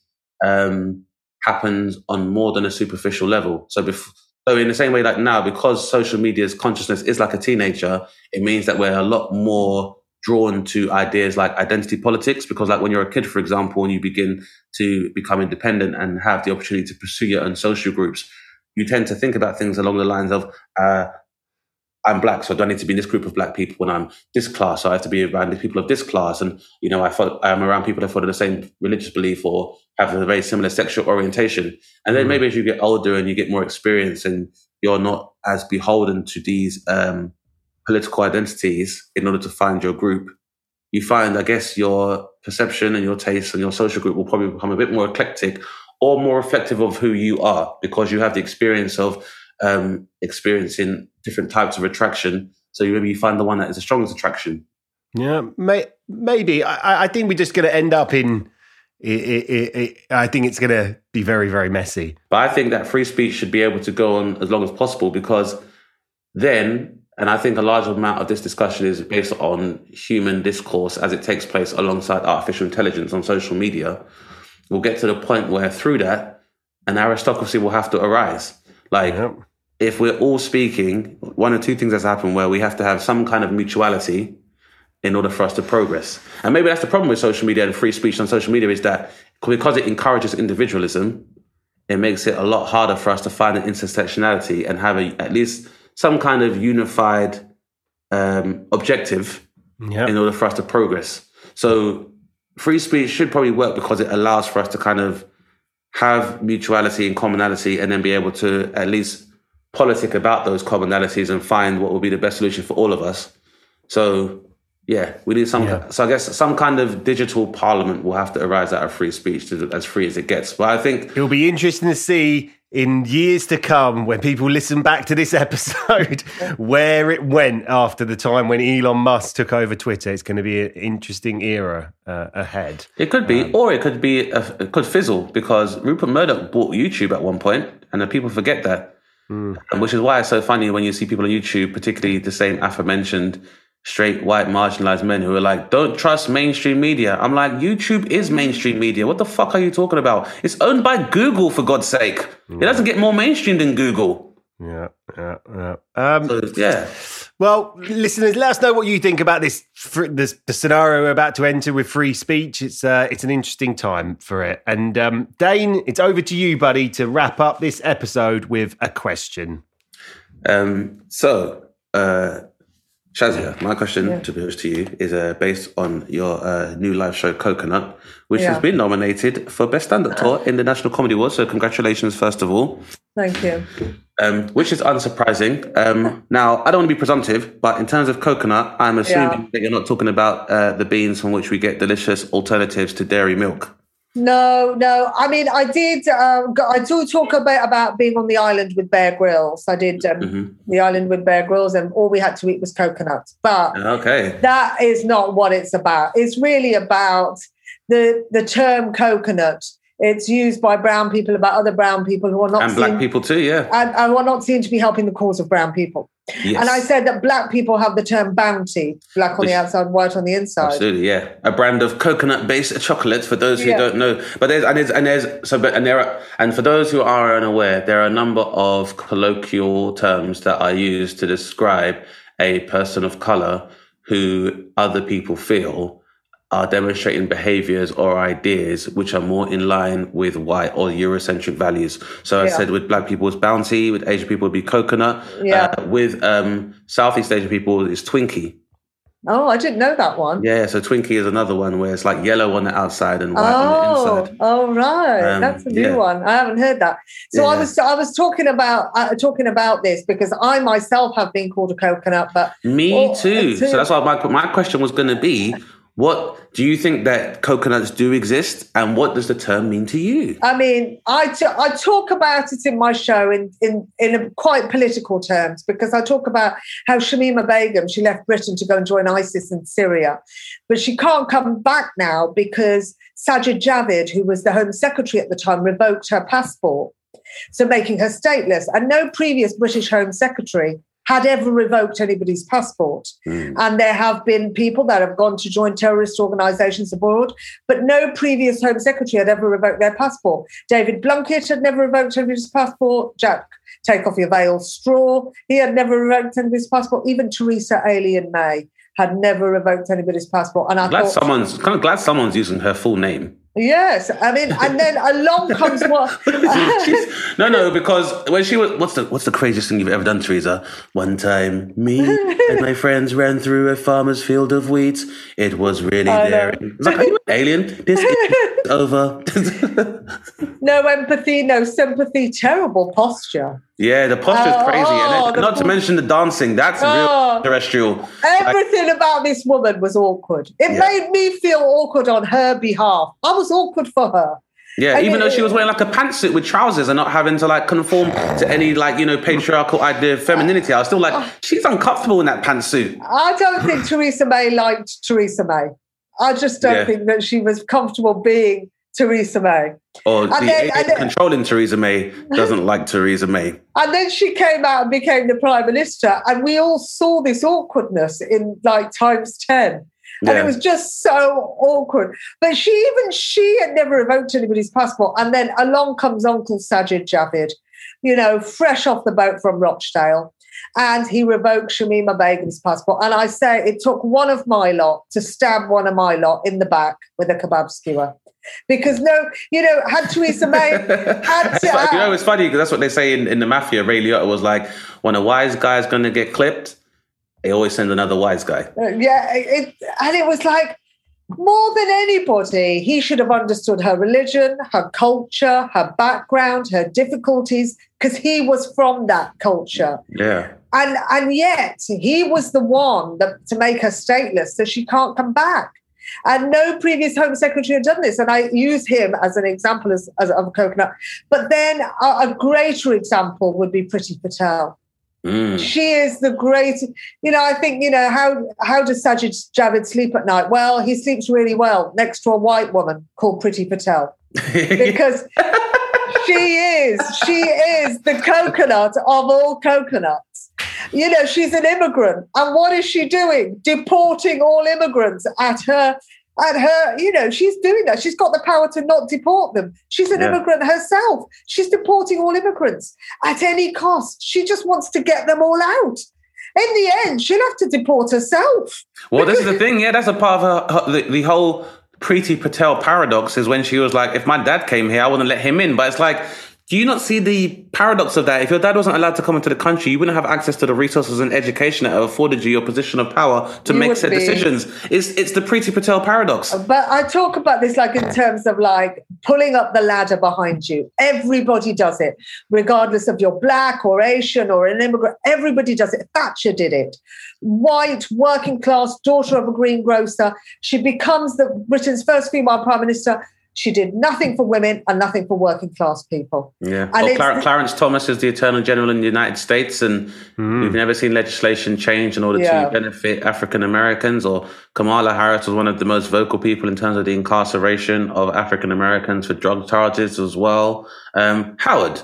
um, happens on more than a superficial level. So, bef- so in the same way, like now, because social media's consciousness is like a teenager, it means that we're a lot more drawn to ideas like identity politics. Because, like when you're a kid, for example, and you begin to become independent and have the opportunity to pursue your own social groups, you tend to think about things along the lines of, uh, I'm black, so I do I need to be in this group of black people when I'm this class? So I have to be around the people of this class. And, you know, I follow, I'm around people that follow the same religious belief or have a very similar sexual orientation. And then maybe as you get older and you get more experience and you're not as beholden to these um, political identities in order to find your group, you find, I guess, your perception and your taste and your social group will probably become a bit more eclectic or more reflective of who you are because you have the experience of um, experiencing different types of attraction. So maybe you find the one that is the strongest attraction. Yeah, may, maybe. I, I think we're just going to end up in. i i i I think it's going to be very, very messy. But I think that free speech should be able to go on as long as possible because then, and I think a large amount of this discussion is based on human discourse as it takes place alongside artificial intelligence on social media. We'll get to the point where through that, an aristocracy will have to arise. Like, Yep. if we're all speaking, one or two things has happened where we have to have some kind of mutuality in order for us to progress. And maybe that's the problem with social media and free speech on social media is that because it encourages individualism, it makes it a lot harder for us to find an intersectionality and have a, at least some kind of unified um, objective Yeah. in order for us to progress. So free speech should probably work because it allows for us to kind of have mutuality and commonality and then be able to at least politic about those commonalities and find what will be the best solution for all of us. So yeah, we need some. Yeah. So I guess some kind of digital parliament will have to arise out of free speech, to, as free as it gets. But I think It'll be interesting to see in years to come when people listen back to this episode where it went after the time when Elon Musk took over Twitter. It's going to be an interesting era uh, ahead. It could be, Um, or it could be, a, it could fizzle because Rupert Murdoch bought YouTube at one point, and then people forget that. And which is why it's so funny when you see people on YouTube, particularly the same aforementioned straight white marginalized men who are like, "Don't trust mainstream media." I'm like, YouTube is mainstream media. What the fuck are you talking about? It's owned by Google, for God's sake. It doesn't get more mainstream than Google. Yeah, yeah, yeah. Um, So yeah, Well, listeners, let us know what you think about this, this the scenario we're about to enter with free speech. It's uh, it's an interesting time for it. And um, Dane, it's over to you, buddy, to wrap up this episode with a question. Um, so, uh, Shazia, my question to pose to you is uh, based on your uh, new live show, Coconut, which Yeah. has been nominated for Best Stand Up Tour in the National Comedy Awards. So, congratulations, first of all, Thank you. um, which is unsurprising. Um, now, I don't want to be presumptive, but in terms of coconut, I'm assuming Yeah. that you're not talking about uh, the beans from which we get delicious alternatives to dairy milk. No, no. I mean, I did. Go- I do talk a bit about being on the island with Bear Grylls. I did um, Mm-hmm. the island with Bear Grylls, and all we had to eat was coconuts. But Okay. that is not what it's about. It's really about the the term coconut. It's used by brown people about other brown people who are not And black people too, yeah. and, and who are not seen to be helping the cause of brown people. Yes. And I said that black people have the term bounty, black on the outside, white on the inside. Absolutely, yeah. A brand of coconut-based chocolate for those who Yeah. don't know. But there's and there's and there's so but and there are and for those who are unaware, there are a number of colloquial terms that are used to describe a person of color who other people feel are demonstrating behaviors or ideas which are more in line with white or Eurocentric values. So I said with black people it's bounty, with Asian people it'd be coconut. Yeah. Uh, with um, Southeast Asian people it's Twinkie. Oh, I didn't know that one. Yeah, so Twinkie is another one where it's like yellow on the outside and white on the Oh, inside. oh, right. Um, That's a new yeah. one. I haven't heard that. So I was I was talking about uh, talking about this because I myself have been called a coconut, but Me Oh, too. too. So that's why my my question was going to be: What do you think that coconuts do exist, and what does the term mean to you? I mean, I t- I talk about it in my show in in in quite political terms because I talk about how Shamima Begum she left Britain to go and join ISIS in Syria, but she can't come back now because Sajid Javid, who was the Home Secretary at the time, revoked her passport, so making her stateless. And no previous British Home Secretary had ever revoked anybody's passport. Hmm. And there have been people that have gone to join terrorist organizations abroad, but no previous Home Secretary had ever revoked their passport. David Blunkett had never revoked anybody's passport. Jack, take off your veil, straw. He had never revoked anybody's passport. Even Theresa Alien May had never revoked anybody's passport. And I Glad thought, someone's kind of glad someone's using her full name. Yes, I mean, and then along comes what? She's- no, no, because when she was, what's the what's the craziest thing you've ever done, Teresa? One time, me and my friends ran through a farmer's field of wheat. It was really I daring. Like, are you an alien? This is over. no empathy, no sympathy, terrible posture. Yeah, the posture's Oh, crazy, and oh, the not to mention the dancing. That's Oh. real terrestrial. Like, Everything about this woman was awkward. It Yeah. made me feel awkward on her behalf. I was awkward for her. Yeah, I even mean, though she was wearing like a pantsuit with trousers and not having to like conform to any like you know patriarchal idea of femininity, I was still like, oh. she's uncomfortable in that pantsuit. I don't think Theresa May liked Theresa May. I just don't Yeah. think that she was comfortable being Theresa May. Or the then- and controlling Theresa May doesn't like Theresa May. And then she came out and became the prime minister, and we all saw this awkwardness in like times 10. And it was just so awkward. But she, even she had never revoked anybody's passport. And then along comes Uncle Sajid Javid, you know, fresh off the boat from Rochdale. and he revoked Shamima Begum's passport. And I say it took one of my lot to stab one of my lot in the back with a kebab skewer. Because no, you know, had Theresa May had to, you know, it's funny because that's what they say in, in the mafia. Ray Liotta was like, when a wise guy's going to get clipped, they always send another wise guy. Uh, yeah, it, and it was like more than anybody, he should have understood her religion, her culture, her background, her difficulties, because he was from that culture. Yeah. And and yet he was the one that to make her stateless, so she can't come back. And no previous Home Secretary had done this. And I use him as an example as, as of a coconut. But then a, a greater example would be Priti Patel. Mm. She is the great, you know. I think you know how how does Sajid Javid sleep at night? Well, he sleeps really well next to a white woman called Priti Patel because she is she is the coconut of all coconuts. You know, she's an immigrant, and what is she doing? Deporting all immigrants at her at her, you know, she's doing that. She's got the power to not deport them. She's an Yeah. immigrant herself. She's deporting all immigrants at any cost. She just wants to get them all out. In the end, she'll have to deport herself. Well, this is the thing. Yeah, that's a part of her, her the, the whole Priti Patel paradox is when she was like, if my dad came here, I wouldn't let him in. But it's like, do you not see the paradox of that? If your dad wasn't allowed to come into the country, you wouldn't have access to the resources and education that have afforded you your position of power to You make said be- decisions. It's it's the Priti Patel paradox. But I talk about this like in terms of like pulling up the ladder behind you. Everybody does it, regardless of you're black or Asian or an immigrant. Everybody does it. Thatcher did it. White, working class, daughter of a greengrocer. She becomes the Britain's first female prime minister. She did nothing for women and nothing for working class people. Yeah. And Or it's Clar- Clarence Thomas is the Attorney General in the United States, and we've never seen legislation change in order Yeah. to benefit African Americans. Or Kamala Harris was one of the most vocal people in terms of the incarceration of African Americans for drug charges as well. Um, Howard,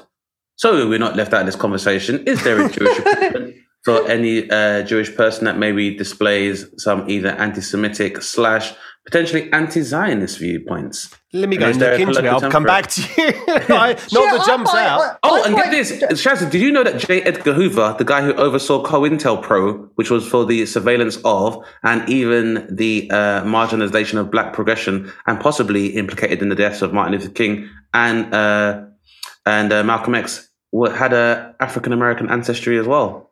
so we're not left out of this conversation. Is there a Jewish equivalent for any uh, Jewish person that maybe displays some either anti-Semitic slash potentially anti-Zionist viewpoints? Let me go And and is there look into it. I'll come back to you. I- Yeah, Not that jumps might- out. I- Oh, and get this, Shazza, did you know that J. Edgar Hoover, the guy who oversaw COINTELPRO, which was for the surveillance of and even the uh, marginalization of black progression, and possibly implicated in the deaths of Martin Luther King and uh, and uh, Malcolm X, had a African American ancestry as well.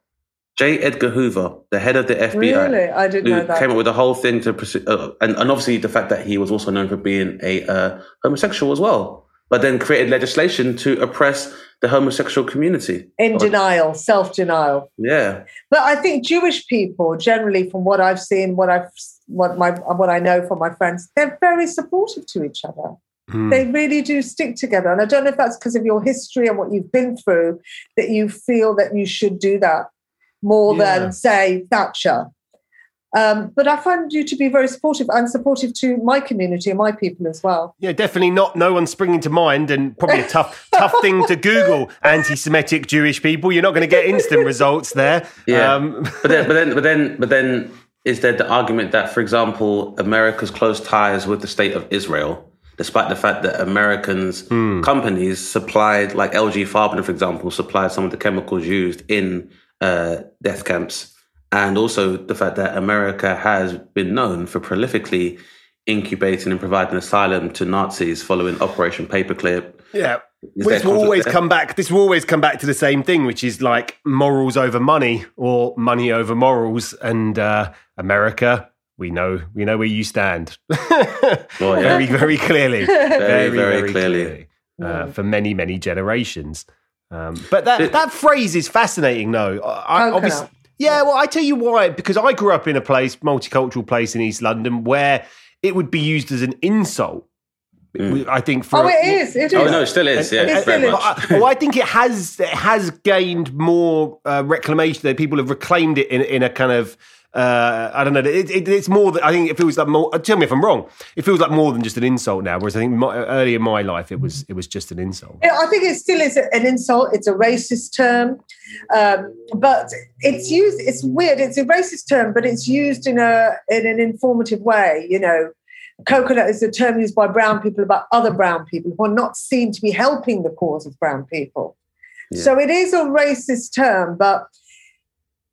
J. Edgar Hoover, the head of the FBI, Really? I didn't who know that. came up with the whole thing to pursue, uh, and, and obviously the fact that he was also known for being a uh, homosexual as well, but then created legislation to oppress the homosexual community. In denial, self denial. Yeah, But I think Jewish people, generally, from what I've seen, what I've what my what I know from my friends, they're very supportive to each other. Hmm. They really do stick together, and I don't know if that's because of your history and what you've been through that you feel that you should do that more Yeah. than say Thatcher. Um, but I find you to be very supportive and supportive to my community and my people as well. Yeah, definitely not. No one's springing to mind, and probably a tough, tough thing to Google. Anti-Semitic Jewish people. You're not going to get instant results there. yeah. Um, but then, but then, but then, but then, is there the argument that, for example, America's close ties with the state of Israel, despite the fact that Americans companies supplied, like IG Farben, for example, supplied some of the chemicals used in uh, death camps, and also the fact that America has been known for prolifically incubating and providing asylum to Nazis following Operation Paperclip. yeah, Is this will always there? come back. This will always come back to the same thing, which is like morals over money or money over morals. And uh, America, we know, we know where you stand. Well, yeah. very, very clearly, very, very clearly. uh, for many, many generations. Um, but that that phrase is fascinating, though. I, I obviously, yeah. Well, I tell you why. Because I grew up in a place, multicultural place in East London, where it would be used as an insult. I think for Oh, it is. It is. Oh no, it still is. Yeah, It very still is. much. well, I think it has it has gained more uh, reclamation. That people have reclaimed it in in a kind of uh, I don't know. It, it, it's more. Than, I think it feels like more. uh, Tell me if I'm wrong. It feels like more than just an insult now. Whereas I think my, early in my life, it was it was just an insult. Yeah, I think it still is an insult. It's a racist term, um, but it's used. It's weird. It's a racist term, but it's used in a in an informative way. You know, coconut is a term used by brown people about other brown people who are not seen to be helping the cause of brown people. So it is a racist term, but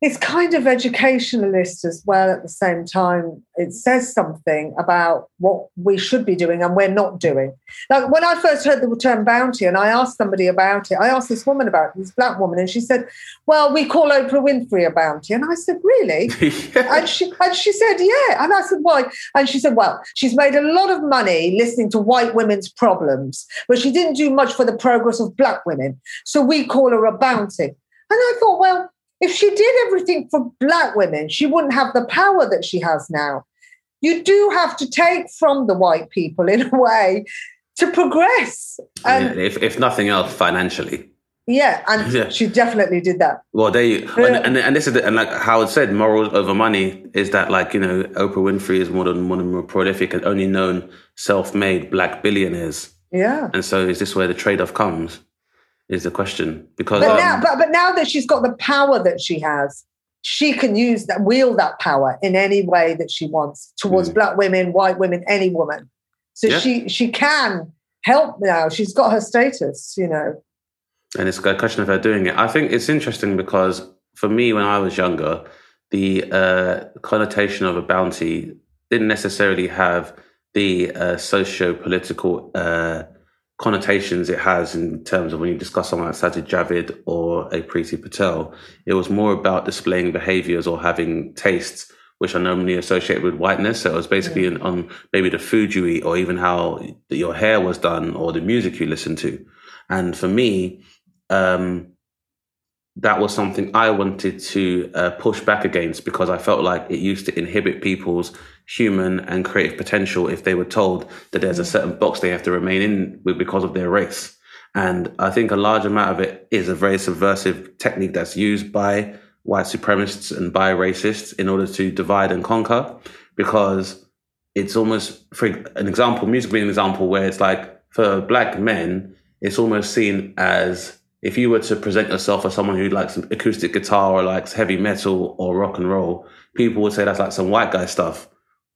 it's kind of educationalist as well at the same time. It says something about what we should be doing and we're not doing. Like when I first heard the term bounty and I asked somebody about it, I asked this woman about it, this black woman, and she said, Well, we call Oprah Winfrey a bounty. And I said, Really? yeah. And she and she said, Yeah. And I said, Why? And she said, Well, she's made a lot of money listening to white women's problems, but she didn't do much for the progress of black women. So we call her a bounty. And I thought, well, if she did everything for black women, she wouldn't have the power that she has now. You do have to take from the white people in a way to progress. And Yeah, if, if nothing else, financially. yeah, and Yeah. she definitely did that. Well, they and, and and this is the, and like Howard said, morals over money is that like you know Oprah Winfrey is one of one of the more prolific and only known self-made black billionaires, Yeah. and so is this where the trade-off comes? Is the question because But um, now, but, but now that she's got the power that she has, she can use that, wield that power in any way that she wants towards black women, white women, any woman. So Mm. Yeah. she she can help now. She's got her status, you know. and it's a question of her doing it. I think it's interesting because for me, when I was younger, the uh, connotation of a bounty didn't necessarily have the uh, socio-political uh, connotations it has in terms of when you discuss someone like Sajid Javid or a Priti Patel. It was more about displaying behaviors or having tastes which are normally associated with whiteness. So it was basically in, on maybe the food you eat or even how your hair was done or the music you listen to. And for me, um, that was something I wanted to uh, push back against because I felt like it used to inhibit people's human and creative potential if they were told that there's a certain box they have to remain in with because of their race. And I think a large amount of it is a very subversive technique that's used by white supremacists and by racists in order to divide and conquer because it's almost, for an example, music being an example where it's like for black men, it's almost seen as if you were to present yourself as someone who likes acoustic guitar or likes heavy metal or rock and roll, people would say that's like some white guy stuff.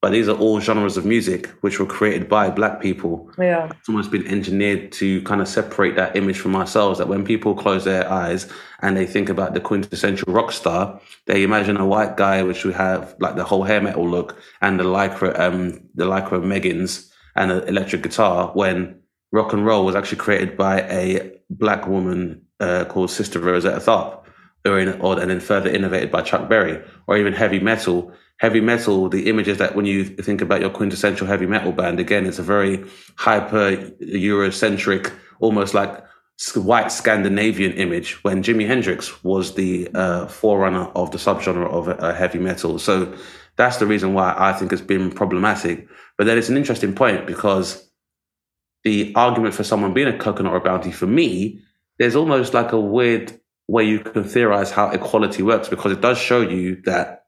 But these are all genres of music which were created by black people. Yeah. It's almost been engineered to kind of separate that image from ourselves. That when people close their eyes and they think about the quintessential rock star, they imagine a white guy which would have like the whole hair metal look and the lycra, um, the lycra Meggins and an electric guitar. When rock and roll was actually created by a black woman uh, called Sister Rosetta Tharpe, or, in, or and then further innovated by Chuck Berry, or even heavy metal. Heavy metal, the images that when you think about your quintessential heavy metal band, again, it's a very hyper Eurocentric, almost like white Scandinavian image. When Jimi Hendrix was the uh, forerunner of the subgenre of uh, heavy metal, so that's the reason why I think it's been problematic. But then it's an interesting point because the argument for someone being a coconut or a bounty for me, there's almost like a weird way you can theorize how equality works because it does show you that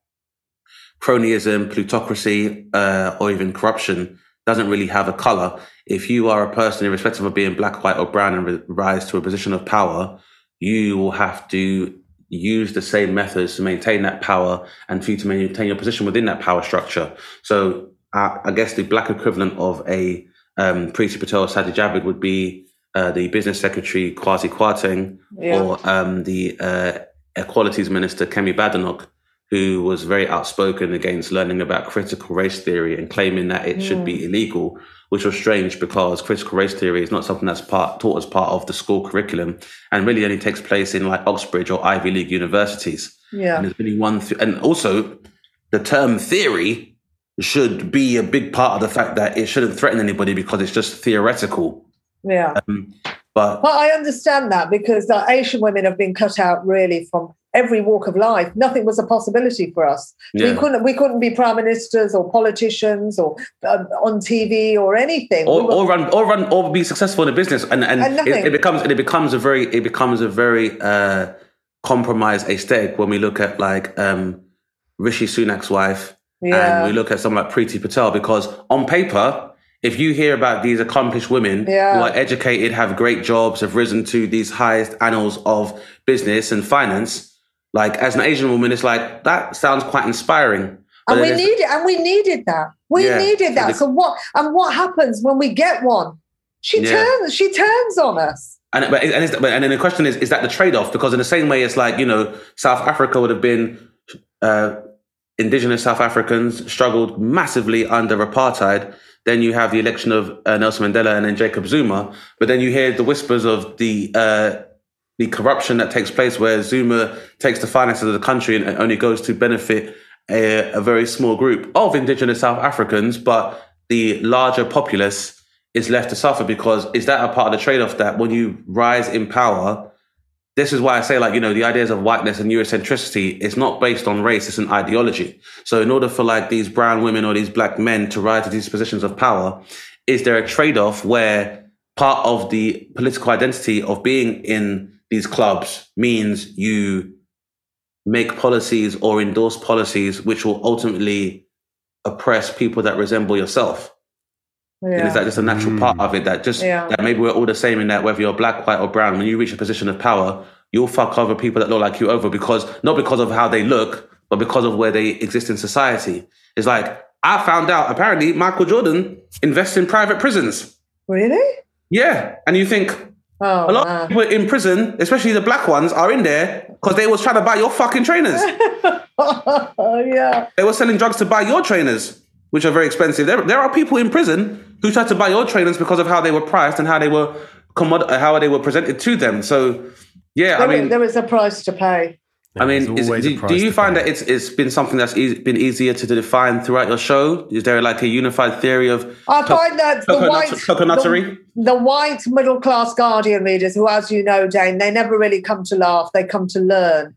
cronyism, plutocracy, uh, or even corruption doesn't really have a color. If you are a person, irrespective of being black, white, or brown, and ri- rise to a position of power, you will have to use the same methods to maintain that power and for you to maintain your position within that power structure. So uh, I guess the black equivalent of a um, Priti Patel Sajid Javid would be uh, the business secretary Kwasi Kwarteng Yeah. or um, the uh, equalities minister Kemi Badenoch, who was very outspoken against learning about critical race theory and claiming that it should be illegal, which was strange because critical race theory is not something that's part, taught as part of the school curriculum and really only takes place in like Oxbridge or Ivy League universities. Yeah. And there's only one, th- and also the term theory should be a big part of the fact that it shouldn't threaten anybody because it's just theoretical. Yeah. But Well, I understand that because uh, Asian women have been cut out really from every walk of life. Nothing was a possibility for us. Yeah. We couldn't. We couldn't be prime ministers or politicians or um, on TV or anything. or, We were- or run or run or be successful in a business and and, And it, it becomes and it becomes a very it becomes a very uh compromised aesthetic when we look at like um Rishi Sunak's wife Yeah. and we look at someone like Priti Patel because on paper if you hear about these accomplished women Yeah. who are educated, have great jobs, have risen to these highest annals of business and finance, like as an Asian woman, it's like that sounds quite inspiring. But and we needed and we needed that. We Yeah. needed that. So So what? And what happens when we get one? She Yeah. turns. She turns on us. And but and, and then the question is: Is that the trade-off? Because in the same way, it's like you know, South Africa would have been uh, indigenous South Africans struggled massively under apartheid. Then you have the election of uh, Nelson Mandela and then Jacob Zuma. But then you hear the whispers of the uh, the corruption that takes place, where Zuma takes the finances of the country and only goes to benefit a, a very small group of indigenous South Africans, but the larger populace is left to suffer because is that a part of the trade-off that when you rise in power, this is why I say, like, you know, the ideas of whiteness and Eurocentricity is not based on race, it's an ideology. So in order for like these brown women or these black men to rise to these positions of power, is there a trade-off where part of the political identity of being in these clubs means you make policies or endorse policies which will ultimately oppress people that resemble yourself? And Yeah. is that just a natural part mm. of it that just Yeah. that maybe we're all the same in that whether you're black, white, or brown, when you reach a position of power, you'll fuck over people that look like you over because not because of how they look, but because of where they exist in society. It's like I found out apparently Michael Jordan invests in private prisons. Really? Yeah, and you think Oh, a lot man. of people in prison, especially the black ones, are in there because they was trying to buy your fucking trainers. oh, yeah. They were selling drugs to buy your trainers, which are very expensive. There, there are people in prison who tried to buy your trainers because of how they were priced and how they were commod- uh, how they were presented to them. So, yeah, I There, is- mean, there is a price to pay. I mean, is, do, do you find pay. that it's it's been something that's easy, been easier to define throughout your show? Is there like a unified theory of I co- find that the coconut- white coconuttery? the, the white middle class Guardian readers, who, as you know, Dane, they never really come to laugh; they come to learn.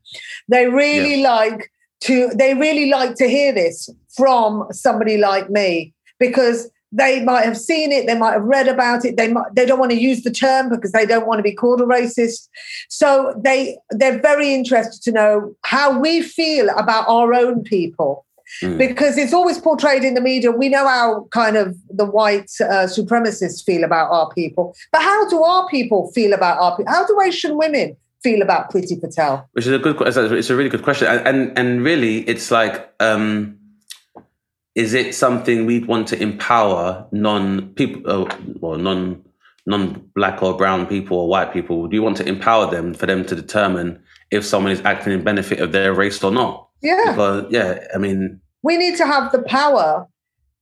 They really like to. They really like to hear this from somebody like me because they might have seen it, they might have read about it. They might, they don't want to use the term because they don't want to be called a racist. So they they're very interested to know how we feel about our own people because it's always portrayed in the media. We know how kind of the white uh, supremacists feel about our people, but how do our people feel about our people? How do Asian women feel about Priti Patel? Which is a good. que- It's a, really good question, and and, and really, it's like, um, is it something we'd want to empower non people, uh, well, non non black or brown people or white people? Do you want to empower them for them to determine if someone is acting in benefit of their race or not? Yeah. Because yeah, I mean, We need to have the power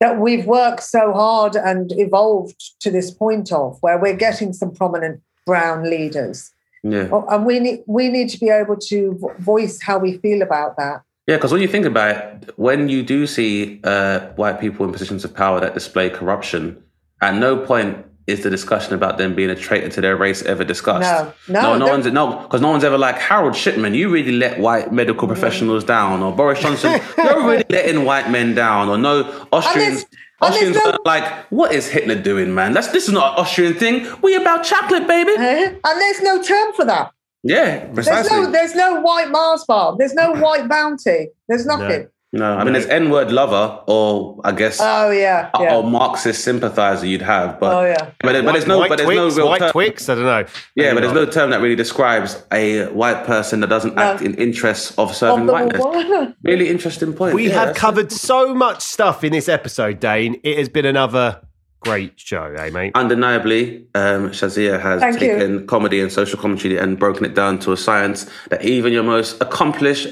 that we've worked so hard and evolved to this point of, where we're getting some prominent brown leaders. Yeah. Oh, And we need we need to be able to voice how we feel about that. Yeah, because when you think about it, when you do see uh, white people in positions of power that display corruption, at no point is the discussion about them being a traitor to their race ever discussed. No, no, no, no one's no, because no one's ever like Harold Shipman. You really let white medical professionals down, or Boris Johnson. you're really letting white men down, or no Austrians. There's- and there's Austrians no- are like, what is Hitler doing, man? That's this is not an Austrian thing. We about chocolate, baby. Eh? And there's no term for that. Yeah, There's precisely. no there's no white Mars bar. There's no white bounty. There's nothing. no, I mean, it's N-word lover, or I guess. Oh yeah. or. Marxist sympathizer you'd have, but Oh, yeah. but, there- but there's no white but there's Twix, no real white term, Twix. I don't know. yeah, but there's no term that really describes a white person that doesn't act in interests of serving Of the whiteness. war. Really interesting point. We Yeah, have that's- covered so much stuff in this episode, Dane. It has been another great show, eh, mate? Undeniably, um, Shazia has Thank you. taken comedy and social commentary and broken it down to a science that even your most accomplished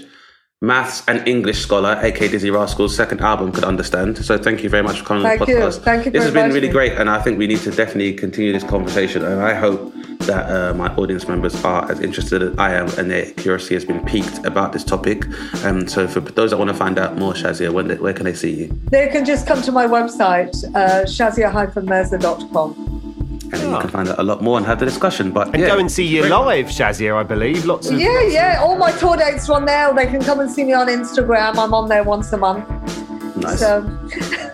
maths and English scholar, aka Dizzee Rascal's second album, could understand. So thank you very much for coming on Thank the you. podcast. Thank you This has been really great, and I think we need to definitely continue this conversation. And I hope that uh, my audience members are as interested as I am, and their curiosity has been piqued about this topic. Um, so for those that want to find out more, Shazia, when, where can they see you? They can just come to my website, uh, shazia-merza.com. And then you ah. can find out a lot more and have the discussion. But And yeah, go and see you live, Shazia, I believe. Lots of Yeah, yeah. All my tour dates are on there. They can come and see me on Instagram. I'm on there once a month. Nice. So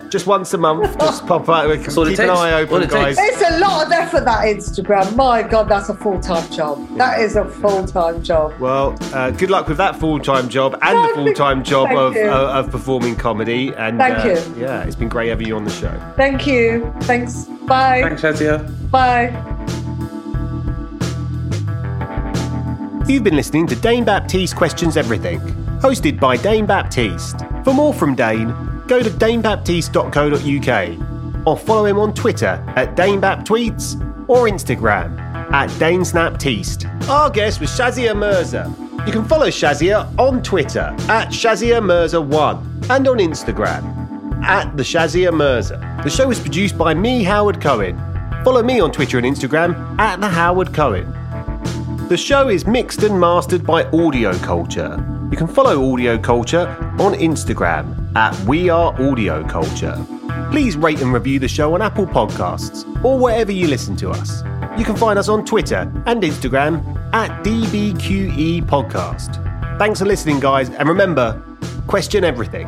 just once a month. Just pop out. We can all it keep an takes. eye open, it guys. takes. it's a lot of effort that Instagram. My God, that's a full time job. That is a full time job. Well, uh, good luck with that full time job and the full time job of, uh, of performing comedy. And Thank uh, you. Yeah, it's been great having you on the show. Thank you. Thanks. Bye. Thanks, Shazia. Bye. You've been listening to Dane Baptiste Questions Everything, hosted by Dane Baptiste. For more from Dane, go to danebaptiste.co.uk or follow him on Twitter at DaneBapTweets or Instagram at Dane Snaptiste. Our guest was Shazia Mirza. You can follow Shazia on Twitter at Shazia Mirza1 and on Instagram at the Shazia Mirza. The show is produced by me, Howard Cohen. Follow me on Twitter and Instagram at the Howard Cohen. The show is mixed and mastered by Audio Culture. You can follow Audio Culture on Instagram at We Are Audio Culture. Please rate and review the show on Apple Podcasts or wherever you listen to us. You can find us on Twitter and Instagram at DBQE Podcast. Thanks for listening, guys, and remember question everything.